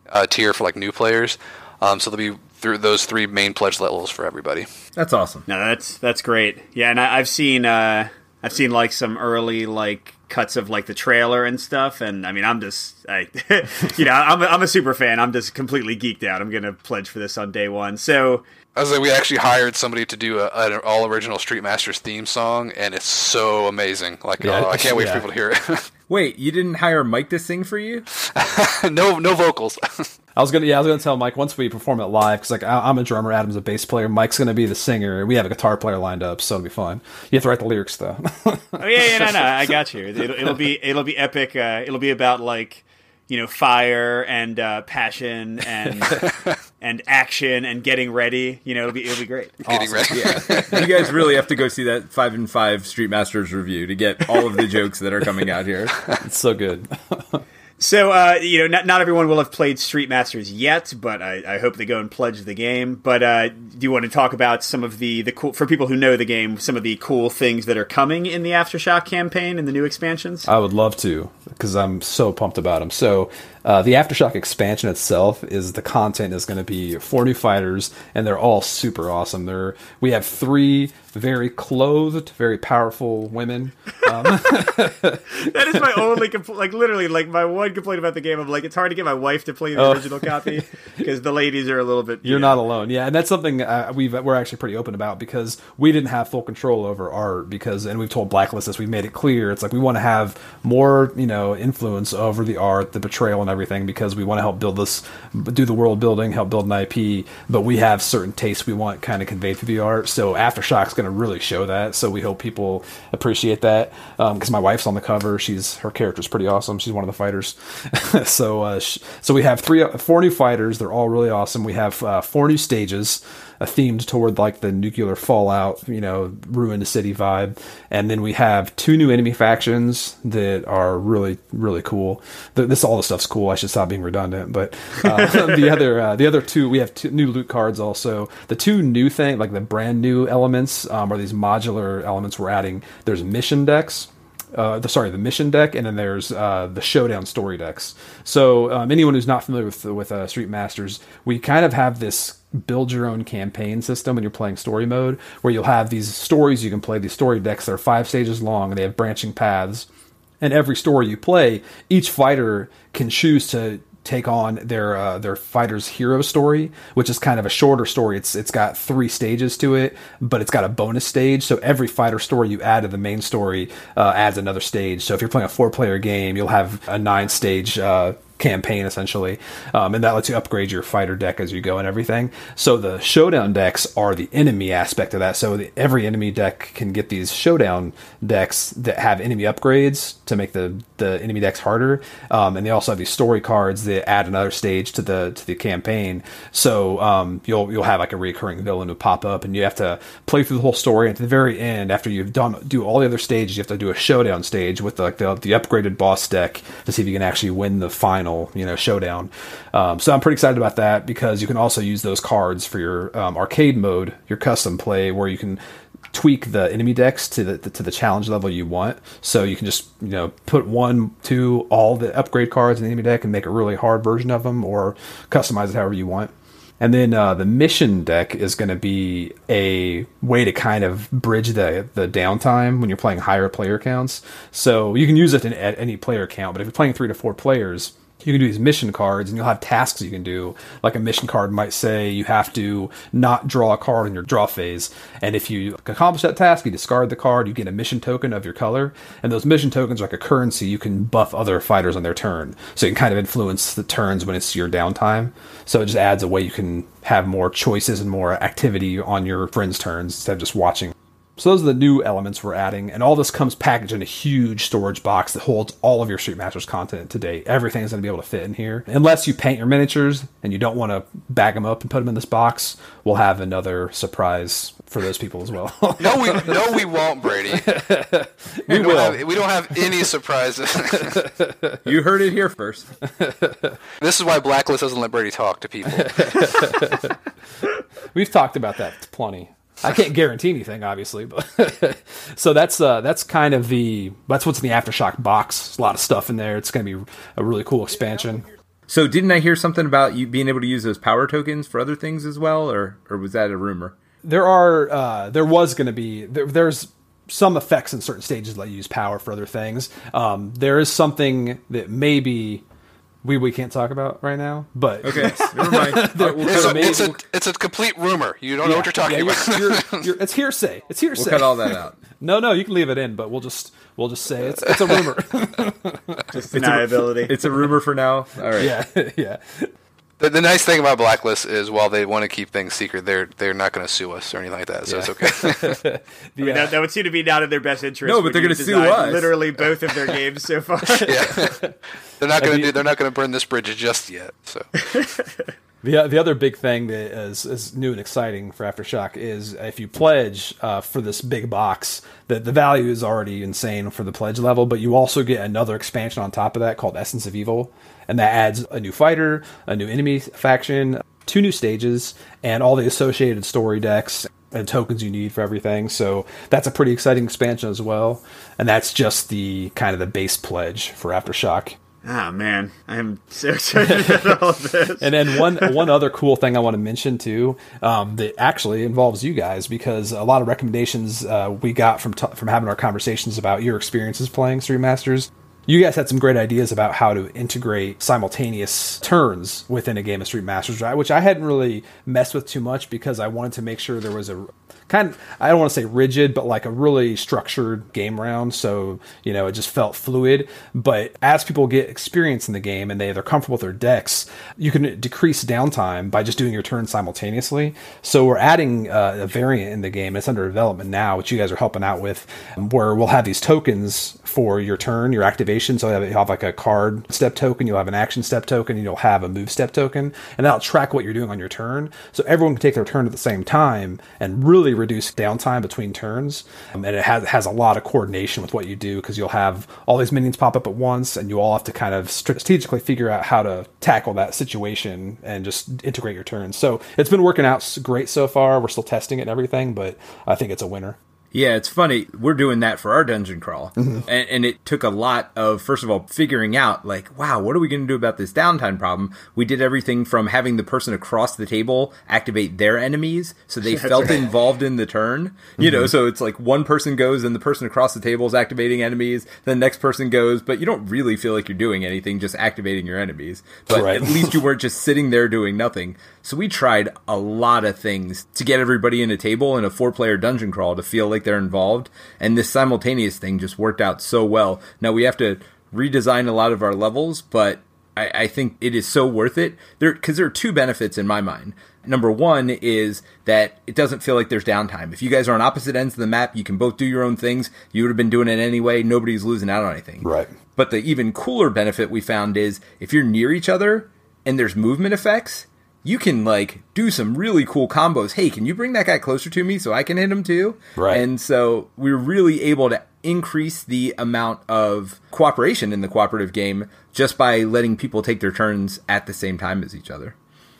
uh, tier for like new players. Um, so there'll be through those three main pledge levels for everybody. That's awesome. No, that's that's great. Yeah, and I, I've seen uh, I've seen like some early like cuts of like the trailer and stuff, and I mean I'm just I, you know I'm a, I'm a super fan. I'm just completely geeked out. I'm gonna pledge for this on day one. So I was like, we actually hired somebody to do a, an all original Street Masters theme song, and it's so amazing. Like, Yeah, oh, I can't wait yeah. for people to hear it. Wait, you didn't hire Mike to sing for you? no, no vocals. I was gonna yeah I was gonna tell Mike once we perform it live because like I, I'm a drummer, Adam's a bass player, Mike's gonna be the singer, we have a guitar player lined up, so it'll be fun. You have to write the lyrics though. oh yeah, yeah, no, no, I got you. It'll, it'll be it'll be epic. Uh, it'll be about like you know fire and uh, passion and and action and getting ready. You know, it'll be it'll be great. Getting ready. Yeah. you guys really have to go see that five and five Street Masters review to get all of the jokes that are coming out here. it's so good. So, uh, you know, not, not everyone will have played Street Masters yet, but I, I hope they go and pledge the game. But uh, do you want to talk about some of the, the cool, for people who know the game, some of the cool things that are coming in the Aftershock campaign and the new expansions? I would love to. because I'm so pumped about them. So uh, the Aftershock expansion itself is the content is going to be four new fighters, and they're all super awesome. They're we have three very clothed, very powerful women. Um, that is my only compl- like literally like my one complaint about the game. I'm like it's hard to get my wife to play the oh. original copy because the ladies are a little bit. You You're know. not alone, yeah, and that's something uh, we've we're actually pretty open about because we didn't have full control over art because, and we've told Blacklist this. We made it clear it's like we want to have more you know influence over the art, the betrayal, and everything because we want to help build this, do the world building, help build an IP, but we have certain tastes we want kind of conveyed through the art. So Aftershock's going to really show that. So we hope people appreciate that because um, my wife's on the cover. She's her character's pretty awesome. She's one of the fighters. so uh, sh- so we have three four new fighters. They're all really awesome. We have uh, four new stages uh, themed toward like the nuclear fallout, you know, ruined the city vibe. And then we have two new enemy factions that are really really cool. The, this all the stuff's cool. I should stop being redundant, but uh, the other uh, the other two we have two new loot cards also. The two new thing like the brand new elements um, are these modular elements we're adding. There's mission decks uh, the sorry the mission deck, and then there's uh, the showdown story decks. So um, anyone who's not familiar with with uh, Street Masters, we kind of have this build your own campaign system when you're playing story mode, where you'll have these stories you can play. These story decks that are five stages long, and they have branching paths. And every story you play, each fighter can choose to take on their uh, their fighter's hero story, which is kind of a shorter story. It's it's got three stages to it, but it's got a bonus stage. So every fighter story you add to the main story uh, adds another stage. So if you're playing a four player game, you'll have a nine stage uh, campaign essentially, um, and that lets you upgrade your fighter deck as you go and everything. So the showdown decks are the enemy aspect of that. So the, every enemy deck can get these showdown decks that have enemy upgrades to make the the enemy decks harder, um, and they also have these story cards that add another stage to the to the campaign. So um, you'll you'll have like a recurring villain who pop up, and you have to play through the whole story. And at the very end, after you've done do all the other stages, you have to do a showdown stage with the, like the, the upgraded boss deck to see if you can actually win the final final you know showdown. Um, so I'm pretty excited about that because you can also use those cards for your um, arcade mode, your custom play, where you can tweak the enemy decks to the to the challenge level you want. So you can just you know put one, two, all the upgrade cards in the enemy deck and make a really hard version of them, or customize it however you want. And then uh, the mission deck is going to be a way to kind of bridge the the downtime when you're playing higher player counts. So you can use it in, at any player count, but if you're playing three to four players, you can do these mission cards and you'll have tasks you can do. Like a mission card might say you have to not draw a card in your draw phase. And if you accomplish that task, you discard the card, you get a mission token of your color. And those mission tokens are like a currency you can buff other fighters on their turn. So you can kind of influence the turns when it's your downtime. So it just adds a way you can have more choices and more activity on your friends' turns instead of just watching. So those are the new elements we're adding, and all this comes packaged in a huge storage box that holds all of your Street Masters content to date. Everything is going to be able to fit in here. Unless you paint your miniatures and you don't want to bag them up and put them in this box, we'll have another surprise for those people as well. no, we no we won't, Brady. we, we will. Don't have, we don't have any surprises. you heard it here first. this is why Blacklist doesn't let Brady talk to people. We've talked about that plenty. I can't guarantee anything, obviously, but so that's uh, that's kind of the that's what's in the aftershock box. There's a lot of stuff in there. It's going to be a really cool expansion. So, didn't I hear something about you being able to use those power tokens for other things as well, or or was that a rumor? There are uh, there was going to be there, there's some effects in certain stages that use power for other things. Um, there is something that maybe we we can't talk about right now. But okay, never mind. we'll it's, a, it's, a, it's, a, complete rumor. You don't yeah, know what you're talking yeah, about. You're, you're, you're, it's hearsay. It's hearsay. We'll cut all that out. no, no, you can leave it in, but we'll just we'll just say it's it's a rumor. just deniability. It's a, it's a rumor for now. All right. Yeah, yeah. The, the, nice thing about Blacklist is while they want to keep things secret, they're they're not going to sue us or anything like that, so yeah. it's okay. I mean, that, uh, that, would seem to be not in their best interest. No, but they're going to sue us. Literally both of their games so far. yeah, they're not going to do. They're not going to burn this bridge just yet. So. The, the other big thing that is, is new and exciting for Aftershock is if you pledge uh, for this big box, that the value is already insane for the pledge level, but you also get another expansion on top of that called Essence of Evil, and that adds a new fighter, a new enemy faction, two new stages, and all the associated story decks. and tokens you need for everything. So that's a pretty exciting expansion as well. And that's just the kind of the base pledge for Aftershock. Ah man, I am so excited about all this. And then one one other cool thing I want to mention too um, that actually involves you guys because a lot of recommendations uh, we got from t- from having our conversations about your experiences playing Street Masters. You guys had some great ideas about how to integrate simultaneous turns within a game of Street Masters, which I hadn't really messed with too much because I wanted to make sure there was a kind of, I don't want to say rigid, but like a really structured game round. So, you know, it just felt fluid. But as people get experience in the game and they, they're comfortable with their decks, you can decrease downtime by just doing your turn simultaneously. So we're adding uh, a variant in the game. It's under development now, which you guys are helping out with, where we'll have these tokens for your turn, your activation so you'll have like a card step token, you'll have an action step token, you'll have a move step token, and that'll track what you're doing on your turn. So everyone can take their turn at the same time and really reduce downtime between turns. Um, and it has has a lot of coordination with what you do because you'll have all these minions pop up at once, and you all have to kind of strategically figure out how to tackle that situation and just integrate your turns. So it's been working out great so far. We're still testing it and everything, but I think it's a winner. Yeah, it's funny. We're doing that for our dungeon crawl. Mm-hmm. And, and, it took a lot of, first of all, figuring out, like, wow, what are we going to do about this downtime problem? We did everything from having the person across the table activate their enemies so they felt right. involved in the turn. Mm-hmm. You know, mm-hmm. so it's like one person goes and the person across the table is activating enemies, then the next person goes, but you don't really feel like you're doing anything, just activating your enemies. But right. at least you weren't just sitting there doing nothing. So we tried a lot of things to get everybody in a table in a four player dungeon crawl to feel like they're involved. And this simultaneous thing just worked out so well. Now we have to redesign a lot of our levels, but I, I think it is so worth it. There because there are two benefits in my mind. Number one is that it doesn't feel like there's downtime. If you guys are on opposite ends of the map, you can both do your own things. You would have been doing it anyway. Nobody's losing out on anything. Right. But the even cooler benefit we found is if you're near each other and there's movement effects, you can like do some really cool combos. Hey, can you bring that guy closer to me so I can hit him too? Right. And so we're really able to increase the amount of cooperation in the cooperative game just by letting people take their turns at the same time as each other.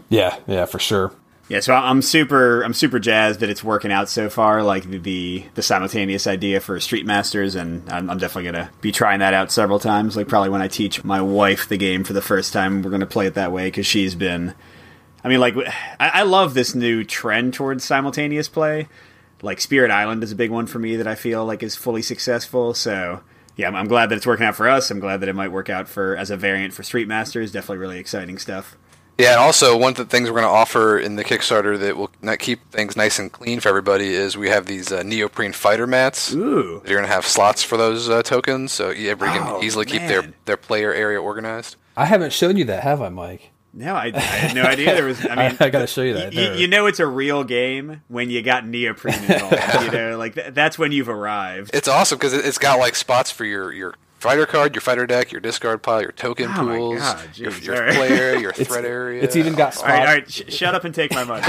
Yeah, yeah, for sure. Yeah, so I'm super I'm super jazzed that it's working out so far. Like the the, the simultaneous idea for Street Masters, and I'm, I'm, definitely gonna be trying that out several times. Like probably when I teach my wife the game for the first time, we're gonna play it that way because she's been I mean, like, I, I love this new trend towards simultaneous play. Like, Spirit Island is a big one for me that I feel like is fully successful. So, yeah, I'm, I'm glad that it's working out for us. I'm glad that it might work out for as a variant for Street Masters. Definitely really exciting stuff. Yeah, and also one of the things we're going to offer in the Kickstarter that will not keep things nice and clean for everybody is we have these uh, neoprene fighter mats. Ooh. You're going to have slots for those uh, tokens, so everybody can oh, easily man. keep their, their player area organized. I haven't shown you that, have I, Mike? No, I, I, had no idea there was. I mean, I, I got to show you that. You, you, know, it's a real game when you got neoprene involved. you know, like th- that's when you've arrived. It's awesome because it's got like spots for your your fighter card, your fighter deck, your discard pile, your token oh pools, God, your, your player, your threat area. It's even got spots. All right, all right sh- shut up and take my money.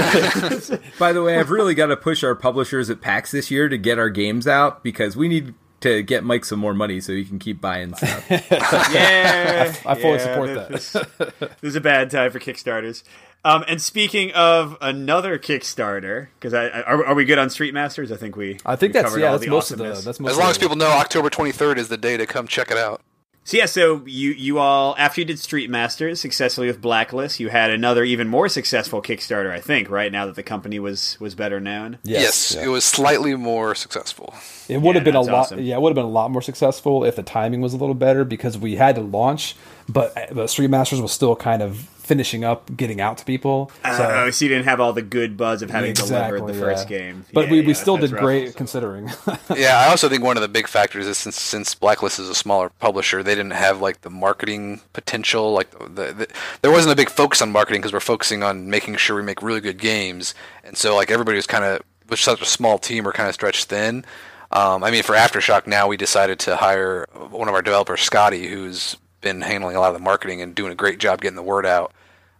By the way, I've really got to push our publishers at PAX this year to get our games out because we need to get Mike some more money so he can keep buying stuff. yeah, I, I fully yeah, support that. This, this is a bad time for Kickstarters. Um, and speaking of another Kickstarter, because I, I are, are, we good on Street Masters? I think we. I think we that's yeah. That's most of the. That's most as long as people know October twenty third is the day to come check it out. So yeah, so you you all after you did Street Masters successfully with Blacklist, you had another even more successful Kickstarter, I think, right now that the company was was better known. Yes, yes yeah. it was slightly more successful. It would yeah, have been a lot. Awesome. Yeah, it would have been a lot more successful if the timing was a little better because we had to launch, but the Street Masters was still kind of finishing up, getting out to people. Uh, so, oh, so you didn't have all the good buzz of having exactly, delivered the first game. But yeah, we, we still did great considering. yeah, I also think one of the big factors is since since Blacklist is a smaller publisher, they didn't have like the marketing potential. Like the, the, the there wasn't a big focus on marketing because we're focusing on making sure we make really good games, and so like everybody was kind of with such a small team, we're kind of stretched thin. Um, I mean, for Aftershock now, we decided to hire one of our developers, Scotty, who's been handling a lot of the marketing and doing a great job getting the word out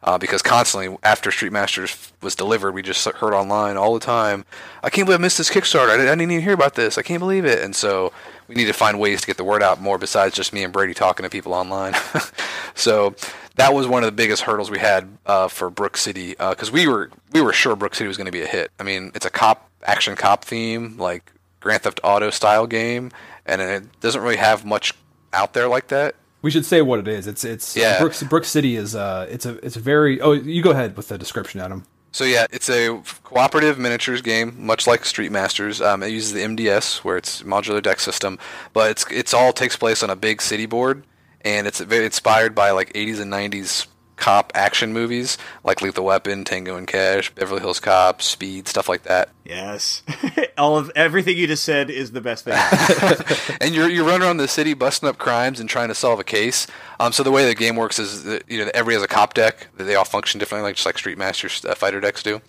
uh, because constantly after Street Masters was delivered, we just heard online all the time, "I can't believe I missed this Kickstarter. I didn't, even hear about this. I can't believe it." And so we need to find ways to get the word out more besides just me and Brady talking to people online. so that was one of the biggest hurdles we had uh, for Brook City because uh, we were we were sure Brook City was going to be a hit. I mean, it's a cop action cop theme like Grand Theft Auto style game, and it doesn't really have much out there like that. We should say what it is. It's it's yeah. Brook, Brook City is uh it's a it's a very oh you go ahead with the description, Adam. So yeah, it's a cooperative miniatures game, much like Street Masters. Um, it uses the MDS, where it's modular deck system, but it's it's all takes place on a big city board, and it's very inspired by like 80s and 90s cop action movies like Lethal Weapon, Tango and Cash, Beverly Hills Cop, Speed, stuff like that. Yes, all of everything you just said is the best thing. and you're you're running around the city busting up crimes and trying to solve a case. Um, so the way the game works is that you know everybody has a cop deck. That they all function differently, like just like Street Master uh, fighter decks do.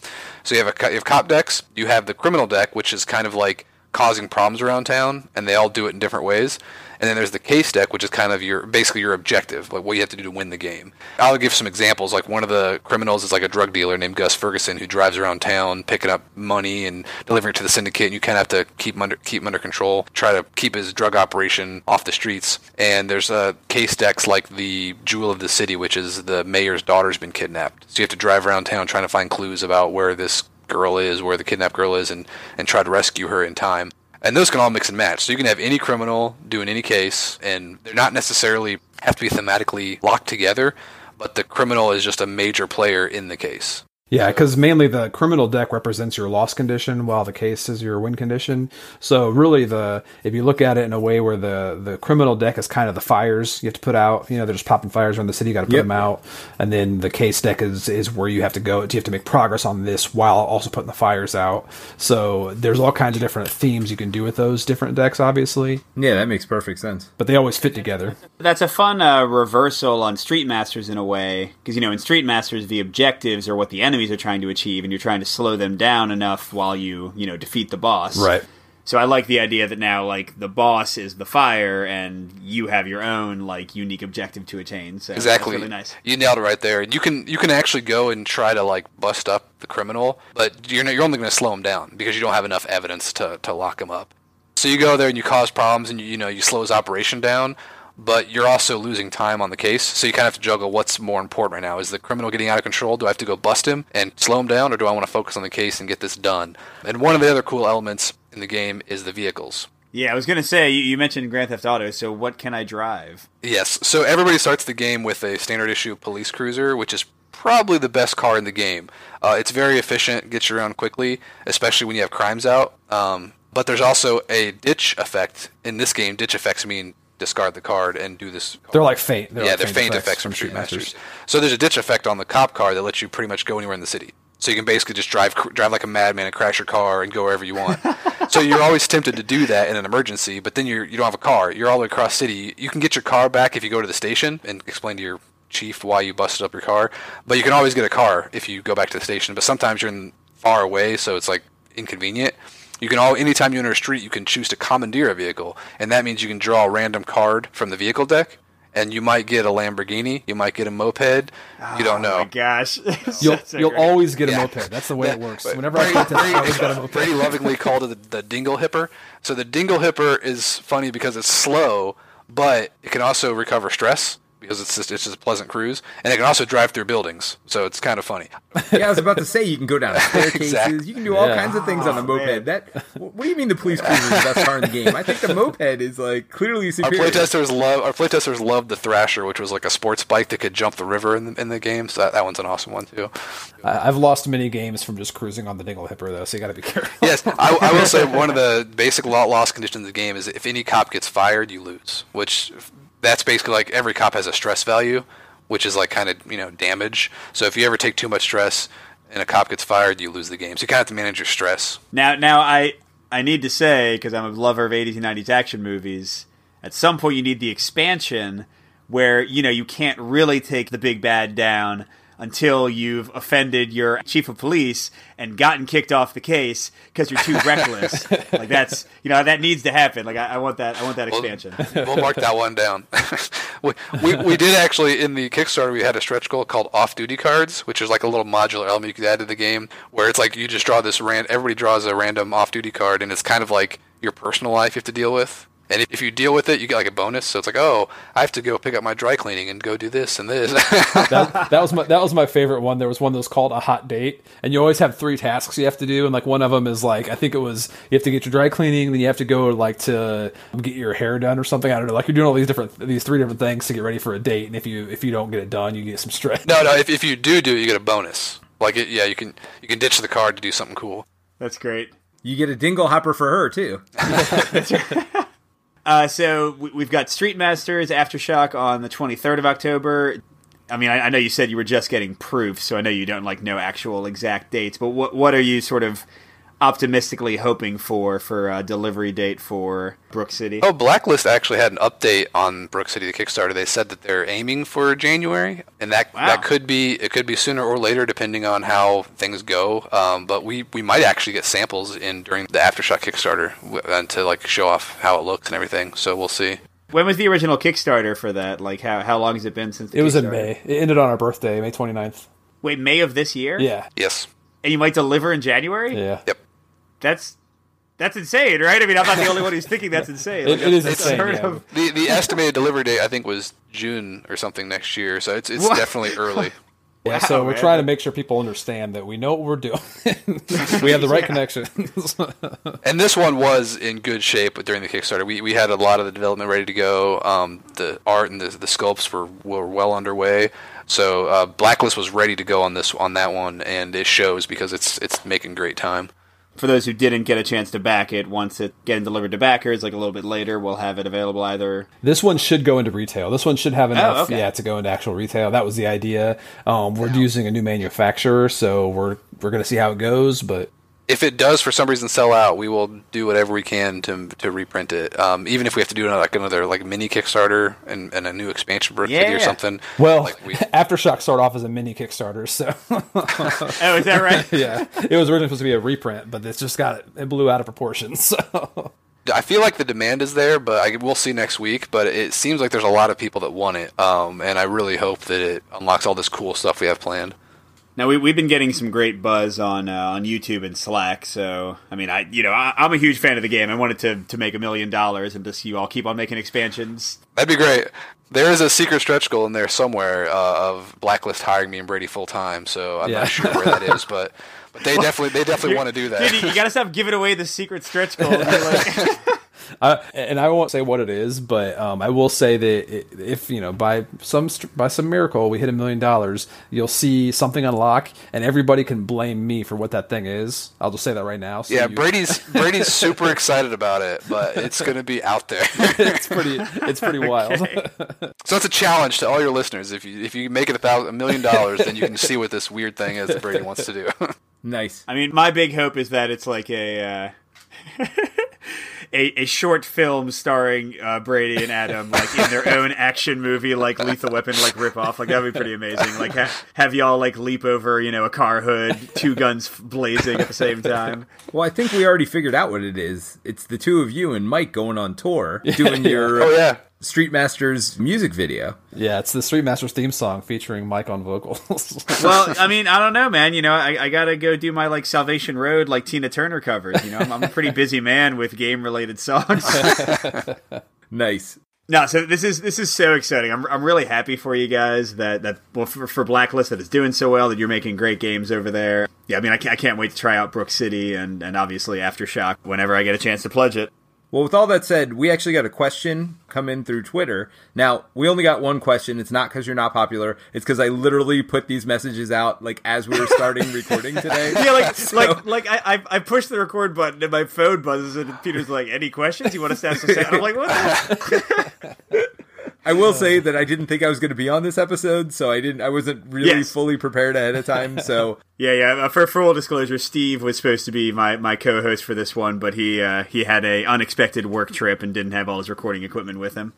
So you have a you have cop decks. You have the criminal deck, which is kind of like causing problems around town, and they all do it in different ways. And then there's the case deck, which is kind of your basically your objective, like what you have to do to win the game. I'll give some examples. Like one of the criminals is like a drug dealer named Gus Ferguson who drives around town picking up money and delivering it to the syndicate. And you kind of have to keep him under keep him under control, try to keep his drug operation off the streets. And there's uh, case decks like the Jewel of the City, which is the mayor's daughter's been kidnapped. So you have to drive around town trying to find clues about where this girl is, where the kidnapped girl is, and, and try to rescue her in time. And those can all mix and match. So you can have any criminal doing any case, and they're not necessarily have to be thematically locked together, but the criminal is just a major player in the case. Yeah, because mainly the criminal deck represents your loss condition, while the case is your win condition. So really, the if you look at it in a way where the the criminal deck is kind of the fires you have to put out. You know, they're just popping fires around the city. You got to put yep. them out, and then the case deck is is where you have to go. You have to make progress on this while also putting the fires out. So there's all kinds of different themes you can do with those different decks. Obviously, yeah, that makes perfect sense. But they always fit together. That's a fun uh, reversal on Street Masters in a way, because you know in Street Masters the objectives are what the enemy enemies are trying to achieve, and you're trying to slow them down enough while you you know defeat the boss. Right. So I like the idea that now like the boss is the fire, and you have your own like unique objective to attain. So exactly, really nice. You nailed it right there. And You can you can actually go and try to like bust up the criminal, but you're not, you're only going to slow him down because you don't have enough evidence to to lock him up. So you go there and you cause problems, and you, you know you slow his operation down but you're also losing time on the case. So you kind of have to juggle what's more important right now. Is the criminal getting out of control? Do I have to go bust him and slow him down, or do I want to focus on the case and get this done? And one of the other cool elements in the game is the vehicles. Yeah, I was going to say, you mentioned Grand Theft Auto, so what can I drive? Yes, so everybody starts the game with a standard issue police cruiser, which is probably the best car in the game. Uh, it's very efficient, gets you around quickly, especially when you have crimes out. Um, but there's also a ditch effect in this game. Ditch effects mean discard the card and do this. They're like feint. They're yeah, like they're feint, effects, effects from Street Masters. Masters. So there's a ditch effect on the cop car that lets you pretty much go anywhere in the city. So you can basically just drive drive like a madman and crash your car and go wherever you want. so you're always tempted to do that in an emergency, but then you're you don't have a car. You're all the way across city. You can get your car back if you go to the station and explain to your chief why you busted up your car. But you can always get a car if you go back to the station. But sometimes you're in far away, so it's like inconvenient. You can all anytime you enter a street, you can choose to commandeer a vehicle, and that means you can draw a random card from the vehicle deck, and you might get a Lamborghini, you might get a moped. You don't know. Oh my gosh, you'll you'll always get a yeah. moped. That's the way it works. Whenever Brady, I play I always get a moped. Brady lovingly called it the, the dingle hipper. So the dingle hipper is funny because it's slow, but it can also recover stress because it's just it's just a pleasant cruise, and it can also drive through buildings, so it's kind of funny. yeah, I was about to say you can go down staircases, exactly. you can do all yeah. kinds of things oh, on the moped. Man. That what do you mean the police cruiser is the best car in the game? I think the moped is like clearly superior. Our playtesters love our playtesters loved the Thrasher, which was like a sports bike that could jump the river in the, in the game. So that, that one's an awesome one too. I've lost many games from just cruising on the Dingle Hipper though, so you got to be careful. yes, I, I will say one of the basic loss conditions of the game is if any cop gets fired, you lose, which that's basically like every cop has a stress value, which is like kind of you know damage. So if you ever take too much stress and a cop gets fired, you lose the game. So you kind of have to manage your stress. Now, now I I need to say because I'm a lover of 80s and 90s action movies. At some point, you need the expansion where you know you can't really take the big bad down until you've offended your chief of police and gotten kicked off the case because you're too reckless. Like that's you know that needs to happen. Like I, I want that I want that expansion. We'll, we'll mark that one down. we, we, we did actually in the Kickstarter we had a stretch goal called off duty cards, which is like a little modular element you could add to the game where it's like you just draw this ran everybody draws a random off duty card and it's kind of like your personal life you have to deal with And if you deal with it, you get like a bonus. So it's like, oh, I have to go pick up my dry cleaning and go do this and this. that, that was my that was my favorite one. There was one that was called a hot date, and you always have three tasks you have to do, and like one of them is like I think it was you have to get your dry cleaning, then you have to go like to get your hair done or something. I don't know. Like you're doing all these different these three different things to get ready for a date, and if you if you don't get it done, you get some stress. no, no. If, if you do do it, you get a bonus. Like it, yeah, you can you can ditch the card to do something cool. That's great. You get a dingle hopper for her too. Uh, so we- we've got Street Masters Aftershock on the 23rd of October. I mean, I, I know you said you were just getting proof, so I know you don't like know actual exact dates. But what what are you sort of optimistically hoping for for a delivery date for Brook City? Oh, Blacklist actually had an update on Brook City, the Kickstarter. They said that they're aiming for January, and that Wow. that could be it could be sooner or later depending on how things go. Um, but we, we might actually get samples in during the Aftershock Kickstarter and to like show off how it looks and everything. So we'll see. When was the original Kickstarter for that? Like, how how long has it been since? The It was in May. It ended on our birthday, May 29th. Wait, May of this year? Yeah, Yes. and you might deliver in January. yeah. Yep. That's that's insane, right? I mean, I'm not the only one who's thinking that's insane. It- Like, it is insane, yeah. of. The the estimated delivery date I think was June or something next year. So it's it's What? definitely early. Yeah, Wow, so we're man. trying to make sure people understand that we know what we're doing. we have the right connections. And this one was in good shape during the Kickstarter. We, we had a lot of the development ready to go. Um, the art and the, the sculpts were, were well underway. So uh, Blacklist was ready to go on this on that one, and it shows because it's it's making great time. For those who didn't get a chance to back it, once it getting delivered to backers, like a little bit later, we'll have it available either. This one should go into retail. This one should have enough, Oh, okay. yeah, to go into actual retail. That was the idea. Um, we're using a new manufacturer, so we're we're gonna see how it goes. But If it does for some reason sell out, we will do whatever we can to to reprint it. Um, even if we have to do another, like another like mini Kickstarter and, and a new expansion for City or Yeah. something. well, like we, Aftershock started off as a mini Kickstarter, so Oh, is that right? yeah, it was originally supposed to be a reprint, but it's just got it blew out of proportion. So I feel like the demand is there, but I, we'll see next week. But it seems like there's a lot of people that want it, um, and I really hope that it unlocks all this cool stuff we have planned. Now we, we've been getting some great buzz on uh, on YouTube and Slack. So I mean, I you know I, I'm a huge fan of the game. I wanted to to make a million dollars and just you all keep on making expansions. That'd be great. There is a secret stretch goal in there somewhere uh, of Blacklist hiring me and Brady full time, so I'm Yeah. not sure where that is, but but they definitely they definitely want to do that. Dude, you, you gotta stop giving away the secret stretch goal. You're like- Uh, and I won't say what it is, but um, I will say that if you know by some by some miracle we hit a million dollars, you'll see something unlock, and everybody can blame me for what that thing is. I'll just say that right now. So yeah, you- Brady's Brady's super excited about it, but it's going to be out there. it's pretty it's pretty wild. so it's a challenge to all your listeners. If you if you make it a thousand a million dollars, then you can see what this weird thing is that Brady wants to do. Nice. I mean, my big hope is that it's like a. Uh, A, a short film starring uh, Brady and Adam, like in their own action movie, like Lethal Weapon, like rip off. Like that'd be pretty amazing. Like ha- have y'all like leap over, you know, a car hood, two guns blazing at the same time. Well, I think we already figured out what it is. It's the two of you and Mike going on tour doing your oh yeah, Street Masters music video. yeah, it's the Street Masters theme song featuring Mike on vocals. Well, I mean, I don't know, man. You know, I, I gotta go do my like Salvation Road, like Tina Turner covers. You know, I'm, I'm a pretty busy man with game related songs. Nice. No, so this is this is so exciting. I'm I'm really happy for you guys that that well for, for Blacklist that it's doing so well that you're making great games over there. Yeah, I mean I can't, I can't wait to try out Brook City and and obviously Aftershock whenever I get a chance to pledge it. Well, with all that said, we actually got a question come in through Twitter. Now, we only got one question. It's not because you're not popular. It's because I literally put these messages out like as we were starting recording today. Yeah, like So- like like I, I push the record button and my phone buzzes and Peter's like, "Any questions? You want us to ask?" I'm like, "What?" I will say that I didn't think I was going to be on this episode, so I didn't. I wasn't really Yes. fully prepared ahead of time. So Yeah, yeah. uh, For full disclosure, Steve was supposed to be my, my co-host for this one, but he uh, he had a unexpected work trip and didn't have all his recording equipment with him.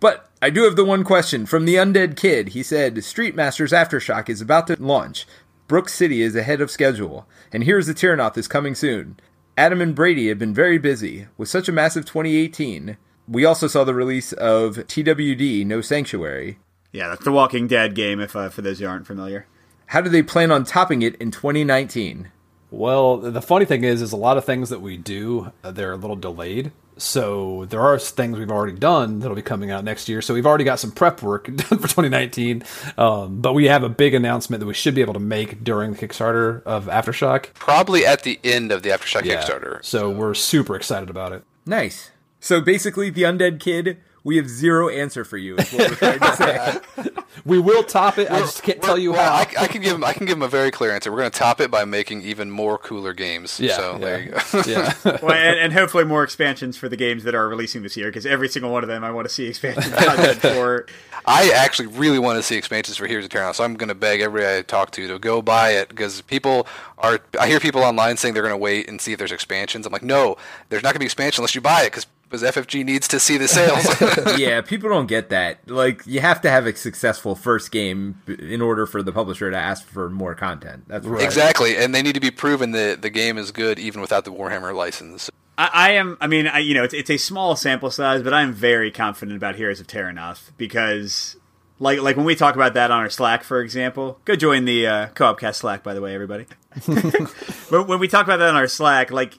But I do have the one question from the Undead Kid. He said, Street Masters Aftershock is about to launch. Brook City is ahead of schedule. And here's the Terrinoth is coming soon. Adam and Brady have been very busy. With such a massive 2018, we also saw the release of TWD No Sanctuary. Yeah, that's the Walking Dead game. If uh, for those who aren't familiar. How do they plan on topping it in 2019? Well, the funny thing is, is a lot of things that we do, uh, they're a little delayed. So there are things we've already done that'll be coming out next year. So we've already got some prep work done for 2019. Um, but we have a big announcement that we should be able to make during the Kickstarter of Aftershock. Probably at the end of the Aftershock Yeah. Kickstarter. So we're super excited about it. Nice. So basically, the undead kid, we have zero answer for you. Is what we're trying to say. We will top it. I just can't tell you well, how. I, I can give him. I can give him a very clear answer. We're going to top it by making even more cooler games. yeah, So yeah. there you go. yeah. well, and, and hopefully more expansions for the games that are releasing this year, because every single one of them I want to see expansion content for. I actually really want to see expansions for Heroes of Terra, so I'm going to beg everybody I talk to to go buy it because people are. I hear people online saying they're going to wait and see if there's expansions. I'm like, no, there's not going to be expansion unless you buy it because FFG needs to see the sales. yeah, people don't get that. Like, you have to have a successful first game in order for the publisher to ask for more content. That's right. exactly, and they need to be proven that the game is good even without the Warhammer license. I, I am. I mean, I, you know, it's, it's a small sample size, but I'm very confident about Heroes of Terrinoth because, like, like when we talk about that on our Slack, for example, go join the uh, Co-op Cast Slack, by the way, everybody. but when we talk about that on our Slack, like,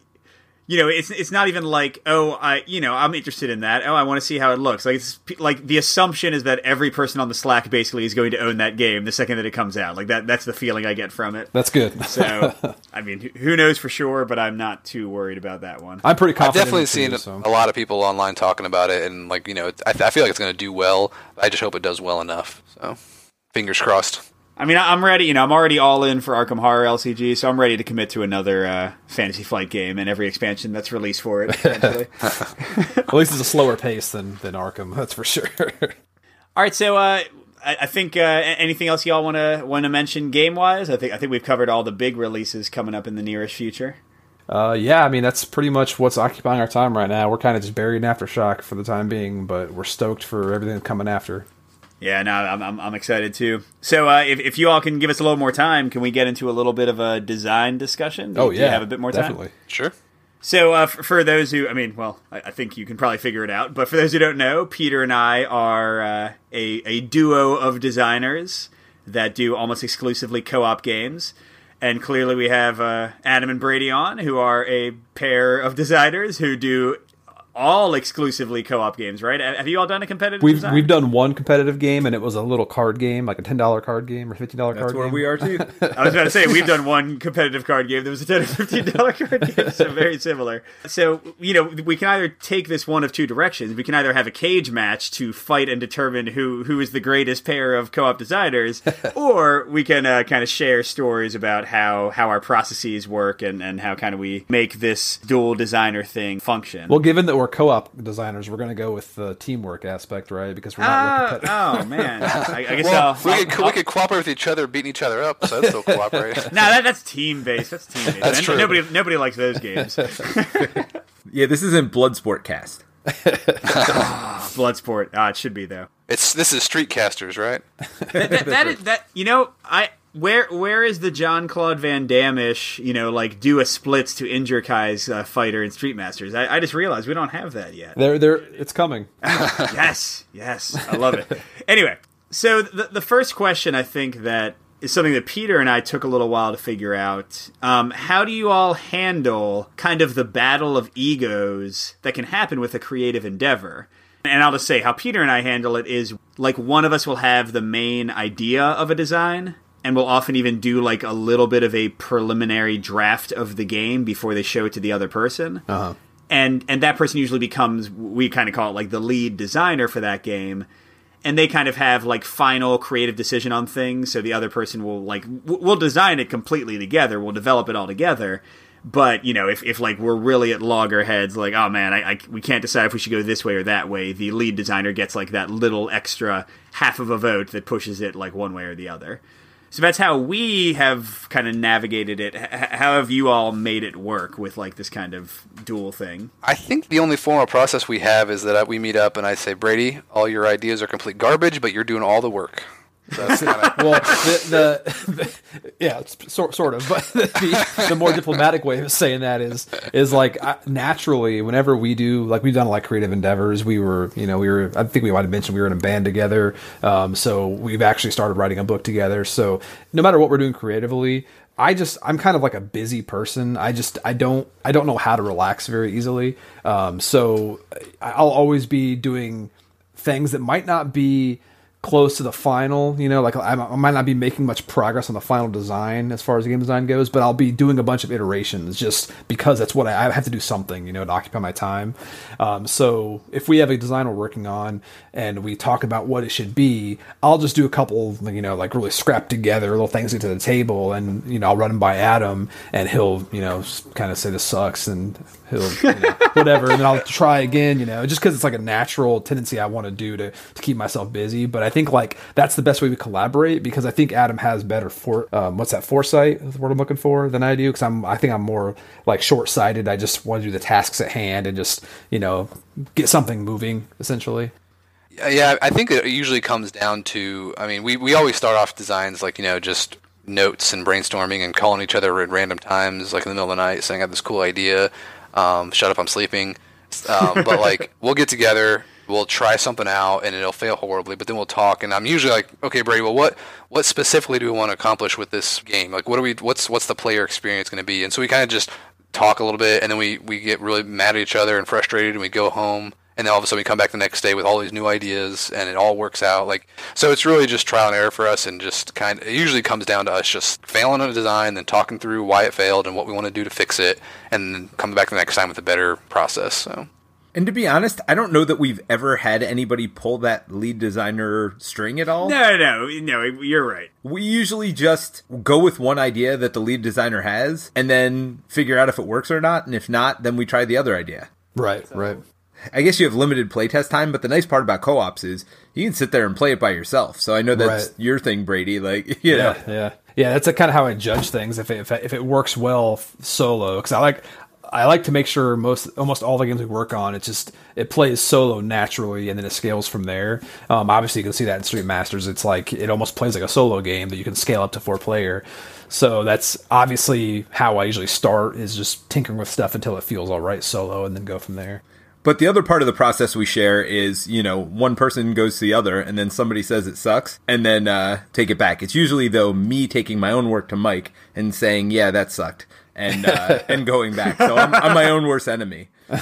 you know, it's it's not even like, oh, I, you know, I'm interested in that. Oh, I want to see how it looks. Like, it's like the assumption is that every person on the Slack basically is going to own that game the second that it comes out. Like that. That's the feeling I get from it. That's good. So, I mean, who- who knows for sure? But I'm not too worried about that one. I'm pretty I've confident. definitely in seen too, so. a lot of people online talking about it, and like you know, I, I feel like it's going to do well. I just hope it does well enough. So, fingers crossed. I mean, I'm ready. You know, I'm already all in for Arkham Horror LCG, so I'm ready to commit to another uh, Fantasy Flight game and every expansion that's released for it. Eventually. At least it's a slower pace than than Arkham. That's for sure. all right, so uh, I, I think uh, anything else y'all want to want to mention game wise? I think I think we've covered all the big releases coming up in the nearest future. Uh, yeah, I mean that's pretty much what's occupying our time right now. We're kind of just buried in aftershock for the time being, but we're stoked for everything coming after. Yeah, no, I'm, I'm, I'm excited too. So, uh, if, if you all can give us a little more time, can we get into a little bit of a design discussion? Do- Oh do yeah, you have a bit more time? definitely. time? Sure. So, uh, for, for those who, I mean, well, I, I think you can probably figure it out. But for those who don't know, Peter and I are uh, a a duo of designers that do almost exclusively co-op games. And clearly, we have uh, Adam and Brady on, who are a pair of designers who do all exclusively co-op games. Right? Have you all done a competitive? We've design? we've done one competitive game, and it was a little card game, like a ten dollar card game or fifteen dollar That's card where game. we are too. I was about to say we've done one competitive card game. There was a ten or fifteen dollar card game, so very similar. So you know, we can either take this one of two directions. We can either have a cage match to fight and determine who who is the greatest pair of co-op designers, or we can uh, kind of share stories about how how our processes work and and how kind of we make this dual designer thing function. Well, given that we're co-op designers, we're going to go with the teamwork aspect, right? Because we're not real Oh, oh man, I, I guess Well, I'll, we I'll- could we could cooperate with each other, beating each other up. So that's still cooperating. No, that, that's team based. That's team based. That's true. Nobody nobody likes those games. yeah, this isn't Bloodsport cast. Bloodsport. Ah, it should be though. it's this is Streetcasters, right? that, that, that is that you know I where where is the John Claude Van Damme ish you know like do a splits to injure Kai's uh, fighter in Street Masters? I, I just realized we don't have that yet. They're, they're, it's coming. yes, yes, I love it. Anyway, so the the first question I think that is something that Peter and I took a little while to figure out. Um, how do you all handle kind of the battle of egos that can happen with a creative endeavor? And I'll just say how Peter and I handle it is like one of us will have the main idea of a design and will often even do like a little bit of a preliminary draft of the game before they show it to the other person. Uh-huh. and and that person usually becomes we kind of call it like the lead designer for that game. And they kind of have like final creative decision on things so the other person will like w- we'll design it completely together we'll develop it all together. But you know if, if like we're really at loggerheads like oh man I, I we can't decide if we should go this way or that way the lead designer gets like that little extra half of a vote that pushes it like one way or the other so that's how we have kind of navigated it. H- how have you all made it work with like this kind of dual thing? I think the only formal process we have is that we meet up and I say, Brady, all your ideas are complete garbage, but you're doing all the work. So that's kind of well, the, the, the yeah, it's sort sort of, but the, the more diplomatic way of saying that is is like I, naturally, whenever we do like we've done a like creative endeavors, we were you know we were I think we might have mentioned we were in a band together, um, so we've actually started writing a book together. So no matter what we're doing creatively, I just I'm kind of like a busy person. I just I don't I don't know how to relax very easily. Um, so I'll always be doing things that might not be close to the final. You know, like I, I might not be making much progress on the final design as far as the game design goes, but I'll be doing a bunch of iterations just because that's what I, I have to do something, you know, to occupy my time. Um, so if we have a design we're working on and we talk about what it should be, I'll just do a couple, you know, like really scrap together little things to the table, and you know, I'll run them by Adam, and he'll, you know, kind of say this sucks, and he'll, you know, whatever, and then I'll try again, you know, just because it's like a natural tendency I want to do to to keep myself busy. But I think like that's the best way we collaborate because I think Adam has better for um, what's that foresight is the word I'm looking for than I do because I'm I think I'm more like short sighted. I just want to do the tasks at hand and just you know get something moving essentially. Yeah, I think it usually comes down to. I mean, we we always start off designs like you know just notes and brainstorming and calling each other at random times, like in the middle of the night, saying I have this cool idea. Um, shut up, I'm sleeping. Um, but like we'll get together, we'll try something out, and it'll fail horribly. But then we'll talk, and I'm usually like, okay, Brady, well, what what specifically do we want to accomplish with this game? Like, what are we? What's what's the player experience going to be? And so we kind of just talk a little bit, and then we we get really mad at each other and frustrated, and we go home and then all of a sudden we come back the next day with all these new ideas and it all works out like so it's really just trial and error for us and just kind of it usually comes down to us just failing on a design then talking through why it failed and what we want to do to fix it and then coming back the next time with a better process so And to be honest, I don't know that we've ever had anybody pull that lead designer string at all. No, no, no. You're right. We usually just go with one idea that the lead designer has and then figure out if it works or not. And if not, then we try the other idea. Right, right. I guess you have limited playtest time, but the nice part about co-ops is you can sit there and play it by yourself. So I know that's Right. your thing, Brady. Like, you know, Yeah, yeah, yeah. That's kind of how I judge things. If it, if it, if it works well solo, because I like I like to make sure most almost all the games we work on, it just it plays solo naturally, and then it scales from there. Um, obviously, you can see that in Street Masters. It's like it almost plays like a solo game that you can scale up to four player. So that's obviously how I usually start is just tinkering with stuff until it feels all right solo, and then go from there. But the other part of the process we share is, you know, one person goes to the other and then somebody says it sucks and then uh, take it back. It's usually, though, me taking my own work to Mike and saying, yeah, that sucked. And uh, and going back, so I'm, I'm my own worst enemy.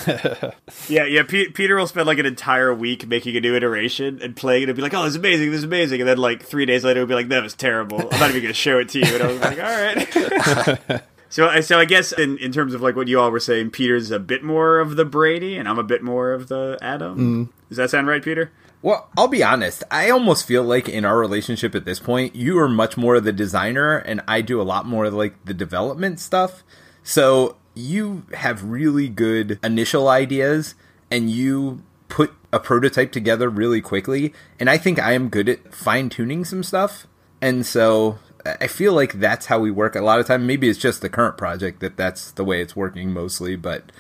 Yeah, yeah. P- Peter will spend like an entire week making a new iteration and playing it and be like, "Oh, this is amazing, this is amazing," and then like three days later, he'll be like, "That was terrible. I'm not even going to show it to you." And I was like, "All right." so, I- so I guess in in terms of like what you all were saying, Peter's a bit more of the Brady, and I'm a bit more of the Adam. Does that sound right, Peter? Well, I'll be honest. I almost feel like in our relationship at this point, you are much more of the designer, and I do a lot more like the development stuff. So you have really good initial ideas, and you put a prototype together really quickly. And I think I am good at fine tuning some stuff. And so I feel like that's how we work a lot of time. Maybe it's just the current project that that's the way it's working mostly, but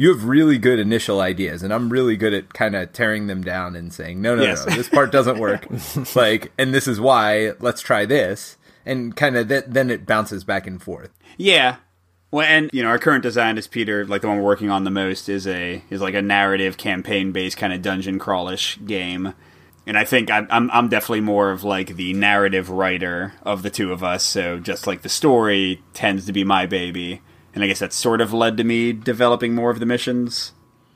you have really good initial ideas and I'm really good at kind of tearing them down and saying, "No, no, Yes. no. This part doesn't work." like, and this is why, let's try this. And kind of th- then it bounces back and forth. Yeah. Well, and you know, our current design is Peter, like the one we're working on the most, is a is like a narrative campaign based kind of dungeon crawlish game. And I think I'm, I'm I'm definitely more of like the narrative writer of the two of us. So just like the story tends to be my baby, and I guess that sort of led to me developing more of the missions.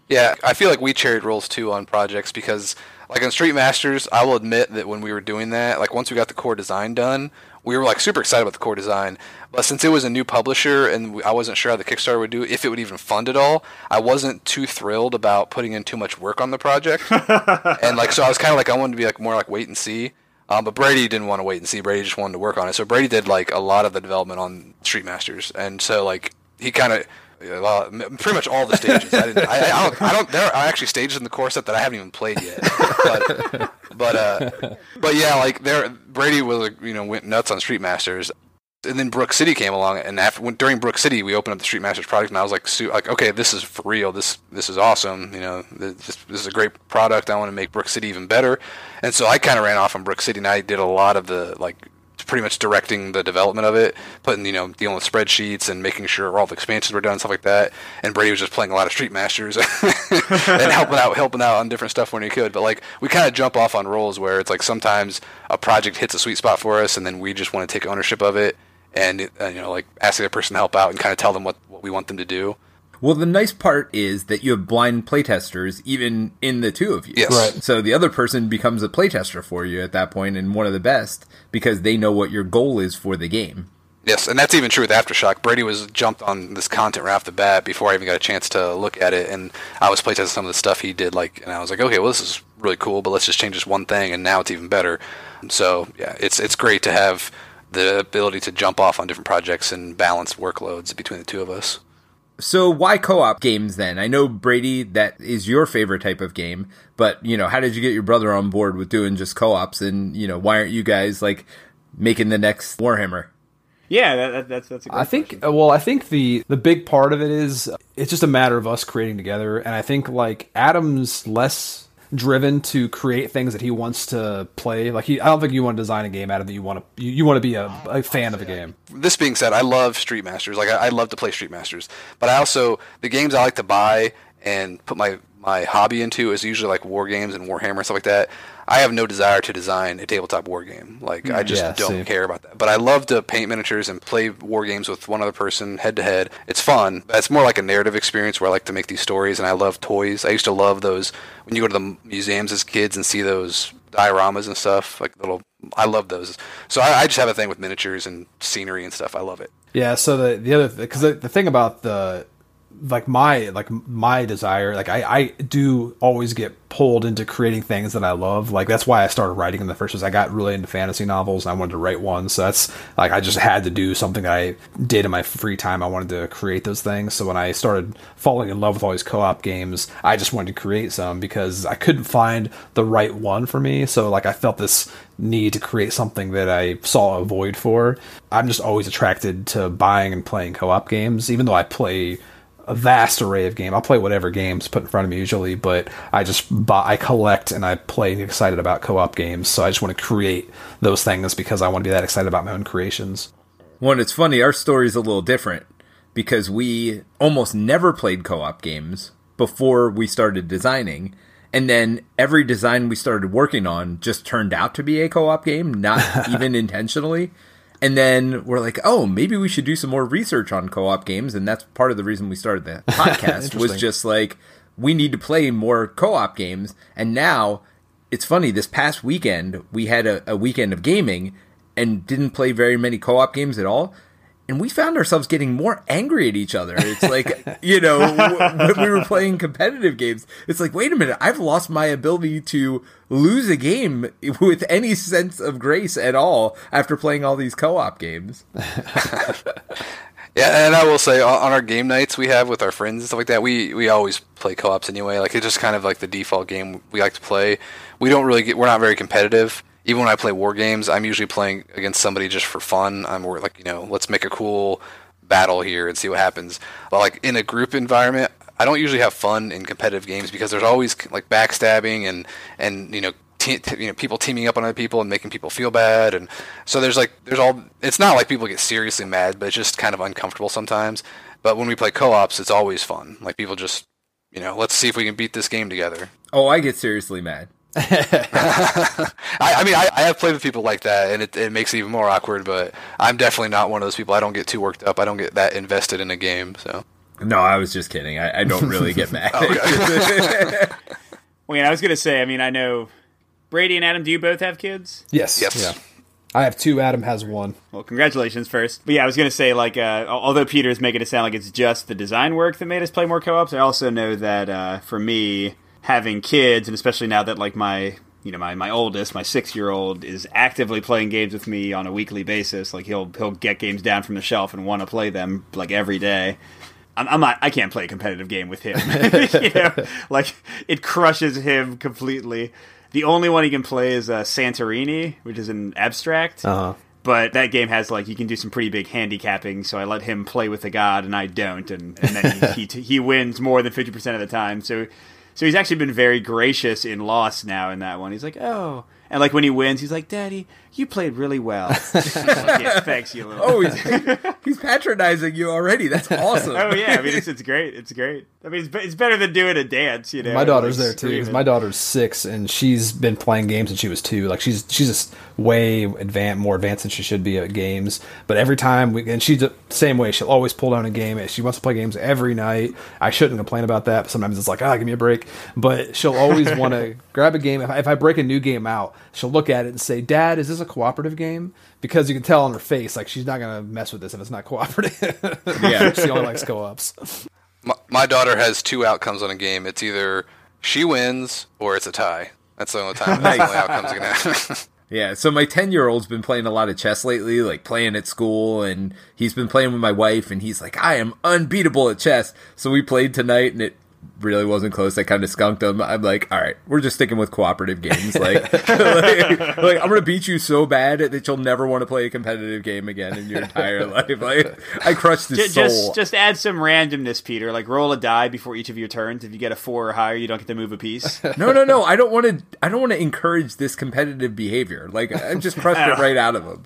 Yeah, I feel like we charied roles too on projects because, like on Street Masters, I will admit that when we were doing that, like once we got the core design done, we were like super excited about the core design. But since it was a new publisher and I wasn't sure how the Kickstarter would do, if it would even fund it all, I wasn't too thrilled about putting in too much work on the project. and like, so I was kind of like, I wanted to be like more like wait and see. Um, but Brady didn't want to wait and see. Brady just wanted to work on it. So Brady did like a lot of the development on Street Masters, and so like he kind of. Well, pretty much all the stages. I, didn't, I, I don't. I don't. There are actually stages in the core set that I haven't even played yet. But, but, uh, but yeah, like there, Brady was, you know, went nuts on Street Masters. and then Brook City came along, and after when, during Brook City, we opened up the Street Masters product, and I was like, like, okay, this is for real. This this is awesome. You know, this, this is a great product. I want to make Brook City even better. And so I kind of ran off on Brook City, and I did a lot of the like pretty much directing the development of it, putting you know dealing with spreadsheets and making sure all the expansions were done and stuff like that. And Brady was just playing a lot of Street Masters and helping out helping out on different stuff when he could. But like we kind of jump off on roles where it's like sometimes a project hits a sweet spot for us, and then we just want to take ownership of it and uh, you know like ask the person to help out and kind of tell them what, what we want them to do. Well, the nice part is that you have blind playtesters even in the two of you. Yes. Right. So the other person becomes a playtester for you at that point and one of the best because they know what your goal is for the game. Yes, and that's even true with Aftershock. Brady was jumped on this content right off the bat before I even got a chance to look at it, and I was playtesting some of the stuff he did. Like, and I was like, okay, well, this is really cool, but let's just change this one thing, and now it's even better. So yeah, it's it's great to have the ability to jump off on different projects and balance workloads between the two of us. So why co-op games then? I know Brady that is your favorite type of game, but you know, how did you get your brother on board with doing just co-ops and, you know, why aren't you guys like making the next Warhammer? Yeah, that, that, that's that's. A great I think question. well, I think the the big part of it is it's just a matter of us creating together, and I think like Adam's less driven to create things that he wants to play. Like he, I don't think you want to design a game out of that you want to you, you want to be a, a fan of a game. This being said, I love Street Masters. Like I, I love to play Street Masters, but I also the games I like to buy and put my my hobby into is usually like war games and Warhammer and stuff like that. I have no desire to design a tabletop war game. Like I mm, just Yeah, don't same. care about that. But I love to paint miniatures and play war games with one other person head to head. It's fun. But it's more like a narrative experience where I like to make these stories and I love toys. I used to love those when you go to the museums as kids and see those dioramas and stuff like little I love those. So I, I just have a thing with miniatures and scenery and stuff. I love it. Yeah. So the the other because the, the thing about the like my like my desire like I, I do always get pulled into creating things that I love. Like that's why I started writing in the first place. I got really into fantasy novels and I wanted to write one so that's like I just had to do something that I did in my free time. I wanted to create those things. So when I started falling in love with all these co-op games I just wanted to create some because I couldn't find the right one for me. So like I felt this need to create something that I saw a void for. I'm just always attracted to buying and playing co-op games even though I play a vast array of game. I'll play whatever games put in front of me usually, but I just buy, I collect and I play excited about co-op games. So I just want to create those things because I want to be that excited about my own creations. Well, and it's funny, our story's a little different because we almost never played co-op games before we started designing. And then every design we started working on just turned out to be a co-op game, not even intentionally. And then we're like, oh, maybe we should do some more research on co-op games, and that's part of the reason we started the podcast. was just like we need to play more co-op games. And now it's funny. This past weekend we had a, a weekend of gaming and didn't play very many co-op games at all. And we found ourselves getting more angry at each other. It's like, you know, when we were playing competitive games, it's like, wait a minute, I've lost my ability to lose a game with any sense of grace at all after playing all these co-op games. Yeah, and I will say on on our game nights we have with our friends and stuff like that, we we always play co-ops anyway. Like it's just kind of like the default game we like to play. We don't really get we're not very competitive. Even when I play war games, I'm usually playing against somebody just for fun. I'm more like, you know, let's make a cool battle here and see what happens. But like in a group environment, I don't usually have fun in competitive games because there's always like backstabbing and and you know te- you know people teaming up on other people and making people feel bad and so there's like there's all it's not like people get seriously mad but it's just kind of uncomfortable sometimes but when we play co-ops it's always fun like people just you know let's see if we can beat this game together Oh, I get seriously mad. I, I mean I, I have played with people like that and it, it makes it even more awkward but I'm definitely not one of those people I don't get too worked up I don't get that invested in a game so No, I was just kidding. I, I don't really get mad. Well, yeah, I was gonna say. I mean, I know Brady and Adam. Do you both have kids? Yes. Yes. Yeah. I have two. Adam has one. Well, congratulations first. But yeah, I was gonna say like, uh, al- although Peter's making it sound like it's just the design work that made us play more co-ops, I also know that uh, for me, having kids, and especially now that like my you know my, my oldest, my six year old, is actively playing games with me on a weekly basis. Like he'll he'll get games down from the shelf and want to play them like every day. I'm, I'm not. I can't play a competitive game with him. you know, like it crushes him completely. The only one he can play is uh, Santorini, which is an abstract. Uh huh. But that game has like you can do some pretty big handicapping, so I let him play with the god and I don't, and, and then he, he he wins more than fifty percent of the time. So so he's actually been very gracious in loss now in that one. He's like, oh, and like when he wins, he's like, Daddy, you played really well. like, yeah, thanks you. Little. Oh, he's, he's patronizing you already. That's awesome. oh yeah, I mean it's, it's great. It's great. I mean it's, it's better than doing a dance. You know, My daughter's like, there too because my daughter's six, and she's been playing games since she was two. Like she's she's just way advanced, more advanced than she should be at games. But every time we and she's the same way. She'll always pull down a game. She wants to play games every night. I shouldn't complain about that. But sometimes it's like, ah, give me a break. But she'll always want to grab a game. If I, if I break a new game out, she'll look at it and say, "Dad, is this a cooperative game?" Because you can tell on her face, like she's not gonna mess with this if it's not cooperative. Yeah. she only likes co-ops. My, my daughter has two outcomes on a game. It's either she wins or it's a tie. That's the only time. That's the only outcomes you can have. Yeah, so my 10 year old's been playing a lot of chess lately, like playing at school, and he's been playing with my wife, and he's like, I am unbeatable at chess. So we played tonight, and it really wasn't close. I kind of skunked him. I'm like, all right, we're just sticking with cooperative games. Like, like, like, I'm going to beat you so bad that you'll never want to play a competitive game again in your entire life. Like, I crushed his Ju- soul. Just, just add some randomness, Peter. Like roll a die before each of your turns. If you get a four or higher, you don't get to move a piece. no, no, no. I don't want to. I don't want to encourage this competitive behavior. Like, I just crushed it right out of him.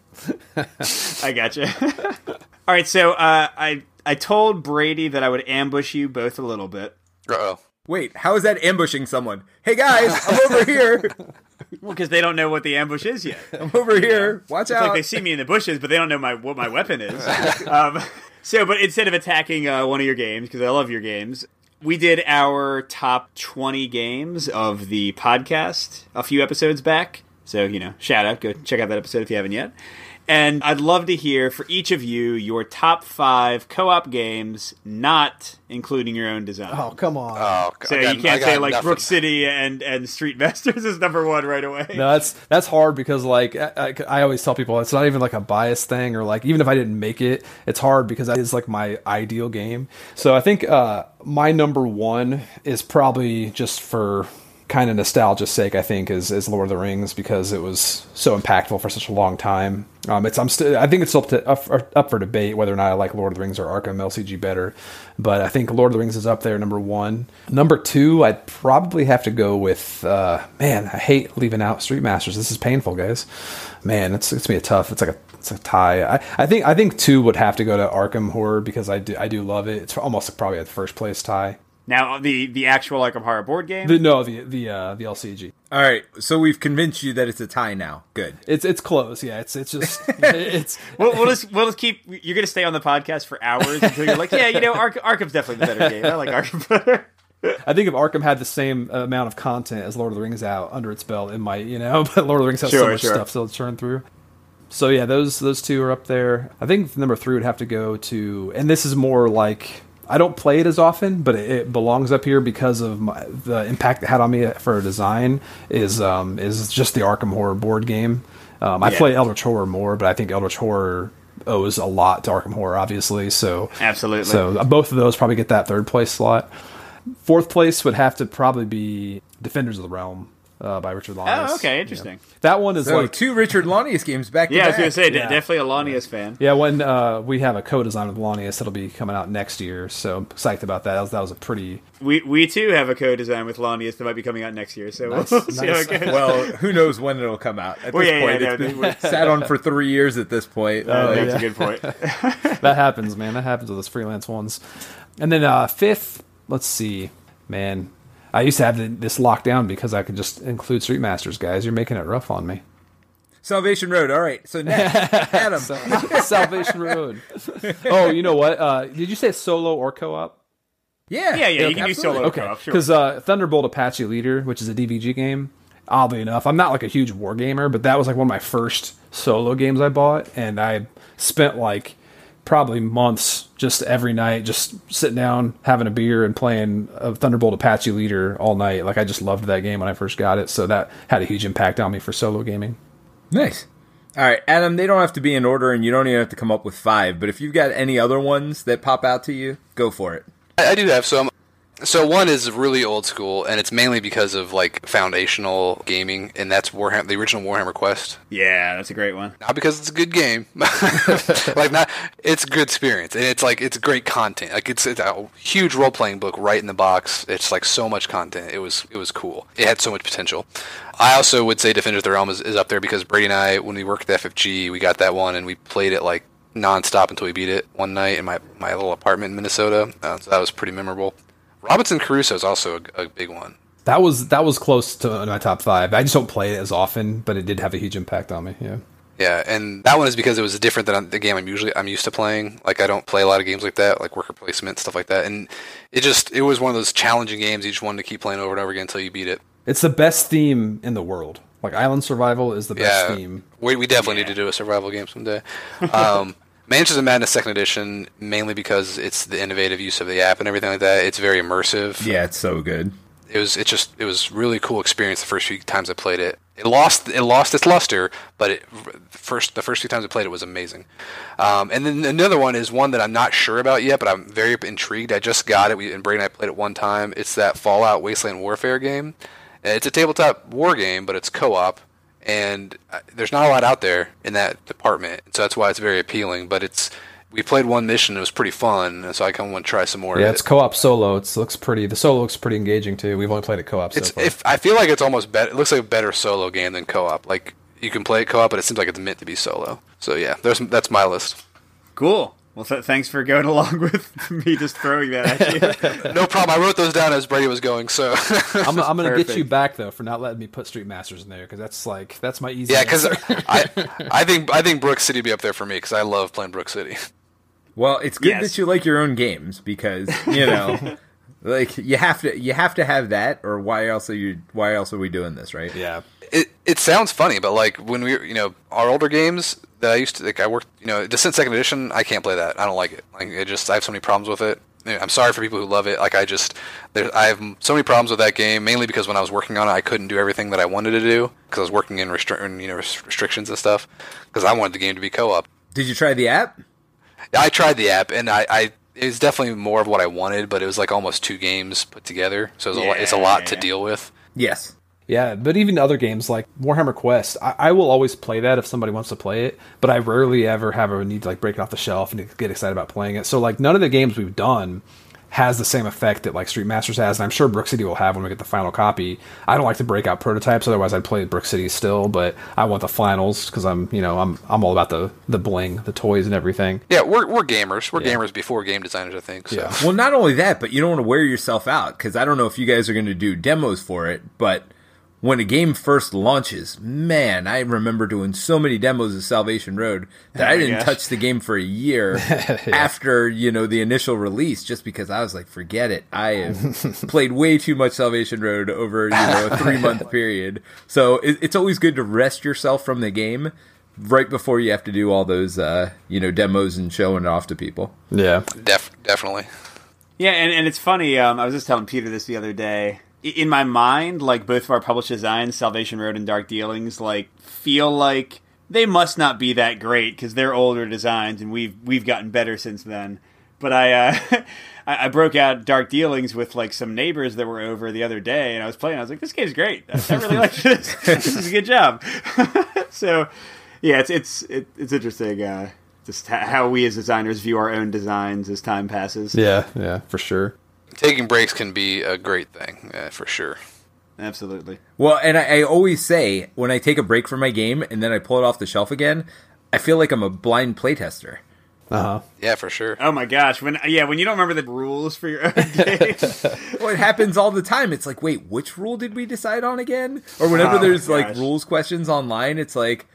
I gotcha. All right, so uh, I I told Brady that I would ambush you both a little bit. Uh-oh. Wait, how is that ambushing someone? Hey guys, I'm over here. Well, because they don't know what the ambush is yet. I'm over here. Watch It's out. like they see me in the bushes, but they don't know my what my weapon is. um, so, but instead of attacking uh, one of your games, because I love your games, we did our top 20 games of the podcast a few episodes back. So, you know, shout out. Go check out that episode if you haven't yet. And I'd love to hear for each of you your top five co op games, not including your own design. Oh come on. Oh, so got- you can't say like nothing. Brook City and, and Street Masters is number one right away. No, that's that's hard because like I, I, I always tell people it's not even like a bias thing or like even if I didn't make it, it's hard because that is like my ideal game. So I think uh, my number one is probably just for kind of nostalgia's sake. I think is is Lord of the Rings because it was so impactful for such a long time. Um, it's I'm still I think it's up to up, for- up for debate whether or not I like Lord of the Rings or Arkham LCG better, but I think Lord of the Rings is up there number one. Number two, I'd probably have to go with uh, man. I hate leaving out Street Masters. This is painful, guys. Man, it's it's gonna tough. It's like a it's a tie. I, I think I think two would have to go to Arkham Horror because I do I do love it. It's almost probably a first place tie. Now, the, the actual Arkham Horror board game. The, no, the the uh, the LCG. All right, so we've convinced you that it's a tie now. Good. It's it's close. Yeah, it's it's just it's We'll, we'll just we'll just keep. You're gonna stay on the podcast for hours until you're like, yeah, you know, Ark- Arkham's definitely the better game. I like Arkham better. I think if Arkham had the same amount of content as Lord of the Rings out under its belt, it might, you know. But Lord of the Rings has so much sure. stuff still to churn through. So yeah, those those two are up there. I think number three would have to go to, and this is more like I don't play it as often, but it, it belongs up here because of my, the impact it had on me for design. Is um is just the Arkham Horror board game. Um, I Yeah. play Eldritch Horror more, but I think Eldritch Horror owes a lot to Arkham Horror, obviously. So Absolutely. so both of those probably get that third place slot. Fourth place would have to probably be Defenders of the Realm uh, by Richard Launius. Oh, okay, interesting. That one is So like two Richard Launius games back to Yeah, I was back. gonna say Yeah. definitely a Launius fan. yeah. When uh, we have a co-design with Launius, it'll be coming out next year. So I'm psyched about that. That was, that was a pretty We we too have a co-design with Launius that might be coming out next year. So Nice, we'll see nice. how it goes. Well, who knows when it'll come out? At Well, this yeah, point, yeah, it's no, been we're- sat on for three years at this point. Uh, Like, that's yeah. a good point. that happens, man. That happens with those freelance ones. And then uh, fifth, let's see, man. I used to have this locked down because I could just include Street Masters, guys. You're making it rough on me. Salvation Road. All right, so next, Adam. Salvation Road. Oh, you know what? Uh, did you say solo or co-op? yeah, Yeah, yeah, you can do solo. Okay, co-op, sure. because uh, Thunderbolt Apache Leader, which is a DVG game, oddly enough, I'm not like a huge war gamer, but that was like one of my first solo games I bought, and I spent like probably months just every night just sitting down having a beer and playing a Thunderbolt Apache Leader all night. Like I just loved that game when I first got it, so that had a huge impact on me for solo gaming. Nice. All right, Adam. They don't have to be in order, and you don't even have to come up with five. But if you've got any other ones that pop out to you, go for it. I, I do have some. So one is really old school, and it's mainly because of like foundational gaming, and that's Warhammer, the original Warhammer Quest. Yeah, that's a great one. Not because it's a good game, like not. It's a good experience, and it's like it's great content. Like it's, it's a huge role playing book right in the box. It's like so much content. It was it was cool. It had so much potential. I also would say Defenders of the Realm is, is up there because Brady and I, when we worked at FFG, we got that one and we played it like nonstop until we beat it one night in my, my little apartment in Minnesota. Uh, so that was pretty memorable. Robinson Crusoe is also a, a, big one. That was that was close to my top five. I just don't play it as often, but it did have a huge impact on me. Yeah. Yeah, and that one is because it was different than the game I'm usually I'm used to playing. Like I don't play a lot of games like that, like worker placement stuff like that. And it just it was one of those challenging games you just wanted to keep playing over and over again until you beat it. It's the best theme in the world. Like Island Survival is the best yeah, theme. We, we definitely yeah. need to do a survival game someday. Um, Mansions of Madness Second Edition, mainly because it's the innovative use of the app and everything like that. It's very immersive. Yeah, it's so good. It was it just it was really cool experience the first few times I played it. It lost it lost its luster, but it first the first few times I played it was amazing. Um, and then another one is one that I'm not sure about yet, but I'm very intrigued. I just got it. We, and Brady and I played it one time. It's that Fallout Wasteland Warfare game. It's a tabletop war game, but it's co-op and uh, there's not a lot out there in that department, so that's why it's very appealing. But it's we played one mission; it was pretty fun, so I kind of want to try some more. Yeah, it's co-op solo. It looks pretty. The solo looks pretty engaging too. We've only played it co-op. It's, so far. If, I feel like it's almost better. It looks like a better solo game than co-op. Like you can play it co-op, but it seems like it's meant to be solo. So yeah, there's that's my list. Cool. Well, th- thanks for going along with me just throwing that at you. no problem. I wrote those down as Brady was going. So I'm, I'm going to get you back though for not letting me put Street Masters in there because that's like that's my easy. Yeah, because I I think I think Brook City be up there for me because I love playing Brook City. Well, it's good yes. that you like your own games because you know. like you have to you have to have that or why else are you why else are we doing this right yeah it it sounds funny but like when we you know our older games that I used to like I worked you know Descent Second Edition I can't play that I don't like it like it just I have so many problems with it I'm sorry for people who love it like I just there I have so many problems with that game mainly because when I was working on it I couldn't do everything that I wanted to do because I was working in restri- you know restrictions and stuff because I wanted the game to be co-op. Did you try the app? I tried the app and I, I it was definitely more of what I wanted, but it was like almost two games put together, so it's, yeah, a, lot, it's a lot to deal with. Yes. Yeah, but even other games like Warhammer Quest, I, I, will always play that if somebody wants to play it, but I rarely ever have a need to like break it off the shelf and get excited about playing it. So like none of the games we've done has the same effect that like Street Masters has, and I'm sure Brook City will have when we get the final copy. I don't like to break out prototypes, otherwise I'd play Brook City still, but I want the finals because I'm you know I'm I'm all about the the bling, the toys, and everything. Yeah, we're we're gamers. We're yeah. gamers before game designers, I think. So. Yeah. Well, not only that, but you don't want to wear yourself out because I don't know if you guys are going to do demos for it, but when a game first launches, man, I remember doing so many demos of Salvation Road that oh I didn't gosh. touch the game for a year yeah. after, you know, the initial release just because I was like, forget it. I have played way too much Salvation Road over, you know, a three month period. So it, it's always good to rest yourself from the game right before you have to do all those, uh, you know, demos and showing it off to people. Yeah. Def- definitely. Yeah, and, and it's funny. Um, I was just telling Peter this the other day in my mind, like both of our published designs, Salvation Road and Dark Dealings, like feel like they must not be that great because they're older designs and we've we've gotten better since then. But I, uh, I, I broke out Dark Dealings with like some neighbors that were over the other day, and I was playing. I was like, "This game's great. I, I really like this. this is a good job." so, yeah, it's it's it, it's interesting. Uh, just how we as designers view our own designs as time passes. Yeah, yeah, for sure taking breaks can be a great thing uh, for sure. Absolutely. Well, and I, I, always say when I take a break from my game and then I pull it off the shelf again, I feel like I'm a blind playtester. Uh huh. Yeah, for sure. Oh my gosh! When yeah, when you don't remember the rules for your own game, well, it happens all the time. It's like, wait, which rule did we decide on again? Or whenever oh there's like rules questions online, it's like,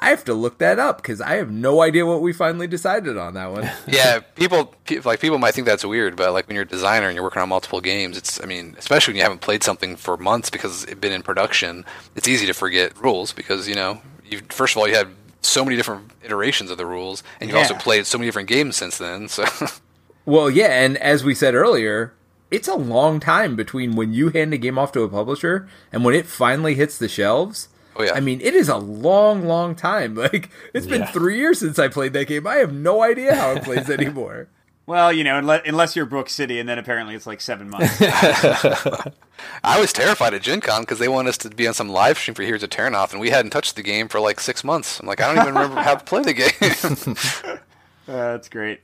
I have to look that up because I have no idea what we finally decided on that one. yeah, people like people might think that's weird, but like when you're a designer and you're working on multiple games, it's I mean, especially when you haven't played something for months because it's been in production, it's easy to forget rules because you know, you first of all you had so many different iterations of the rules, and you yeah. also played so many different games since then. So, well, yeah, and as we said earlier, it's a long time between when you hand a game off to a publisher and when it finally hits the shelves Oh, yeah. I mean, it is a long, long time. Like it's been yeah. three years since I played that game. I have no idea how it plays anymore. Well, you know, unless, unless you're Brook City, and then apparently it's like seven months. I was terrified at Gen Con because they wanted us to be on some live stream for Heroes of Terrinoth, and we hadn't touched the game for like six months. I'm like, I don't even remember how to play the game. Uh, that's great.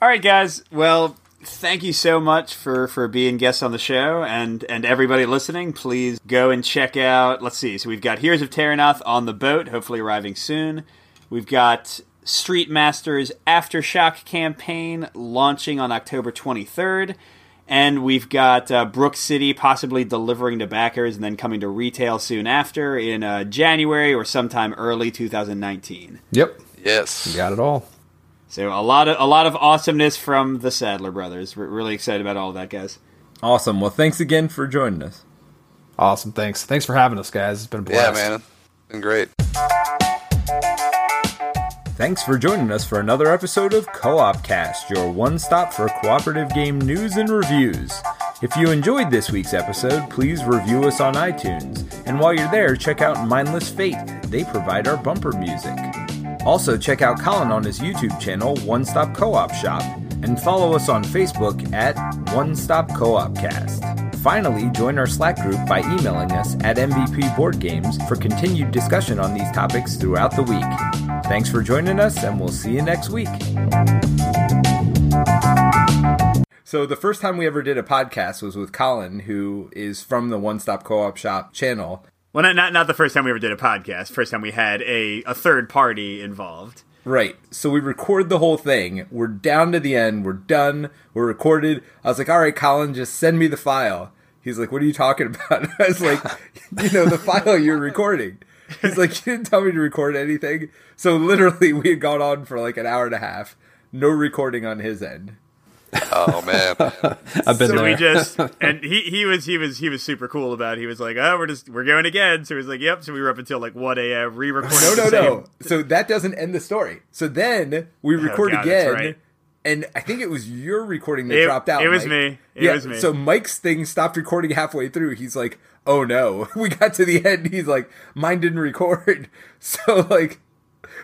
All right, guys. Well, thank you so much for for being guests on the show, and and everybody listening. Please go and check out. Let's see. So we've got Heroes of Terrinoth on the boat, hopefully arriving soon. We've got Street Masters Aftershock campaign launching on October 23rd. And we've got uh, Brook City possibly delivering to backers and then coming to retail soon after in uh, January or sometime early 2019. Yep, yes. you got it all. So a lot of a lot of awesomeness from the Sadler brothers. We're really excited about all of that, guys. Awesome. Well, thanks again for joining us. Awesome. Thanks. Thanks for having us, guys. It's been a blast. Yeah, man. It's been great. Thanks for joining us for another episode of Co op Cast, your one stop for cooperative game news and reviews. If you enjoyed this week's episode, please review us on iTunes. And while you're there, check out Mindless Fate. They provide our bumper music. Also, check out Colin on his YouTube channel, One Stop Co op Shop, and follow us on Facebook at One Stop Co op Cast. Finally, join our Slack group by emailing us at MVP Board Games for continued discussion on these topics throughout the week. Thanks for joining us, and we'll see you next week. So, the first time we ever did a podcast was with Colin, who is from the One Stop Co op Shop channel. Well, not, not not the first time we ever did a podcast. First time we had a, a third party involved. Right. So we record the whole thing. We're down to the end. We're done. We're recorded. I was like, all right, Colin, just send me the file. He's like, what are you talking about? I was like, you know, the file you're recording. He's like, you didn't tell me to record anything. So literally, we had gone on for like an hour and a half. No recording on his end. Oh man. I've been So there. we just and he he was he was he was super cool about. it. He was like, oh, we're just we're going again. So he was like, yep. So we were up until like one a.m. re-recording. No, the no, no. So that doesn't end the story. So then we record Oh, God, again. right. And I think it was your recording that It- dropped out. it was Mike. me. It yeah, was me. So Mike's thing stopped recording halfway through. He's like, "Oh no!" We got to the end. He's like, "Mine didn't record." So like,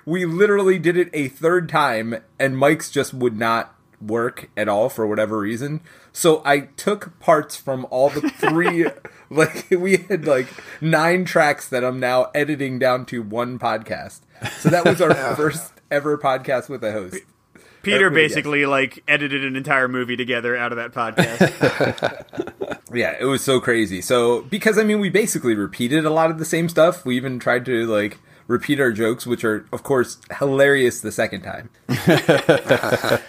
we literally did it a third time, and Mike's just would not work at all for whatever reason. So I took parts from all the three. like we had like nine tracks that I'm now editing down to one podcast. So that was our first ever podcast with a host. Peter Everybody basically like edited an entire movie together out of that podcast. Yeah, it was so crazy. So because I mean, we basically repeated a lot of the same stuff. We even tried to like repeat our jokes, which are of course hilarious the second time. yeah,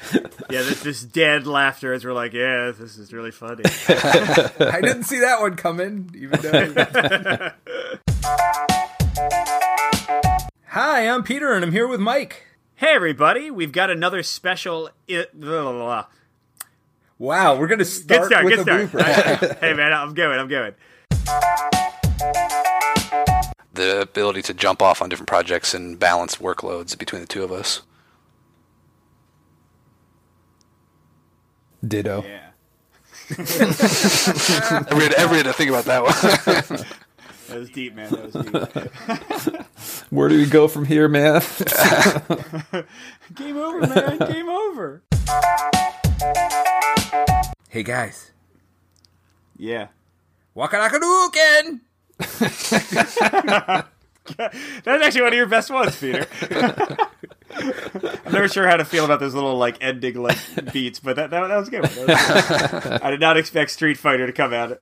this, this dead laughter as we're like, yeah, this is really funny. I didn't see that one coming, even though. Hi, I'm Peter, and I'm here with Mike. hey, everybody, we've got another special. I- blah, blah, blah. Wow, we're gonna Good start start, with good a start. blooper. hey, man, I'm going, I'm going. The ability to jump off on different projects and balance workloads between the two of us. Ditto. Yeah. I read, I read to think about that one. That was deep, man. That was deep. Where do we go from here, man? Game over, man. Game over. hey guys, Yeah. Wakanakaduken! That's actually one of your best ones, Peter. I'm never sure how to feel about those little like ending like beats, but that that, that was good. That was good. I did not expect Street Fighter to come out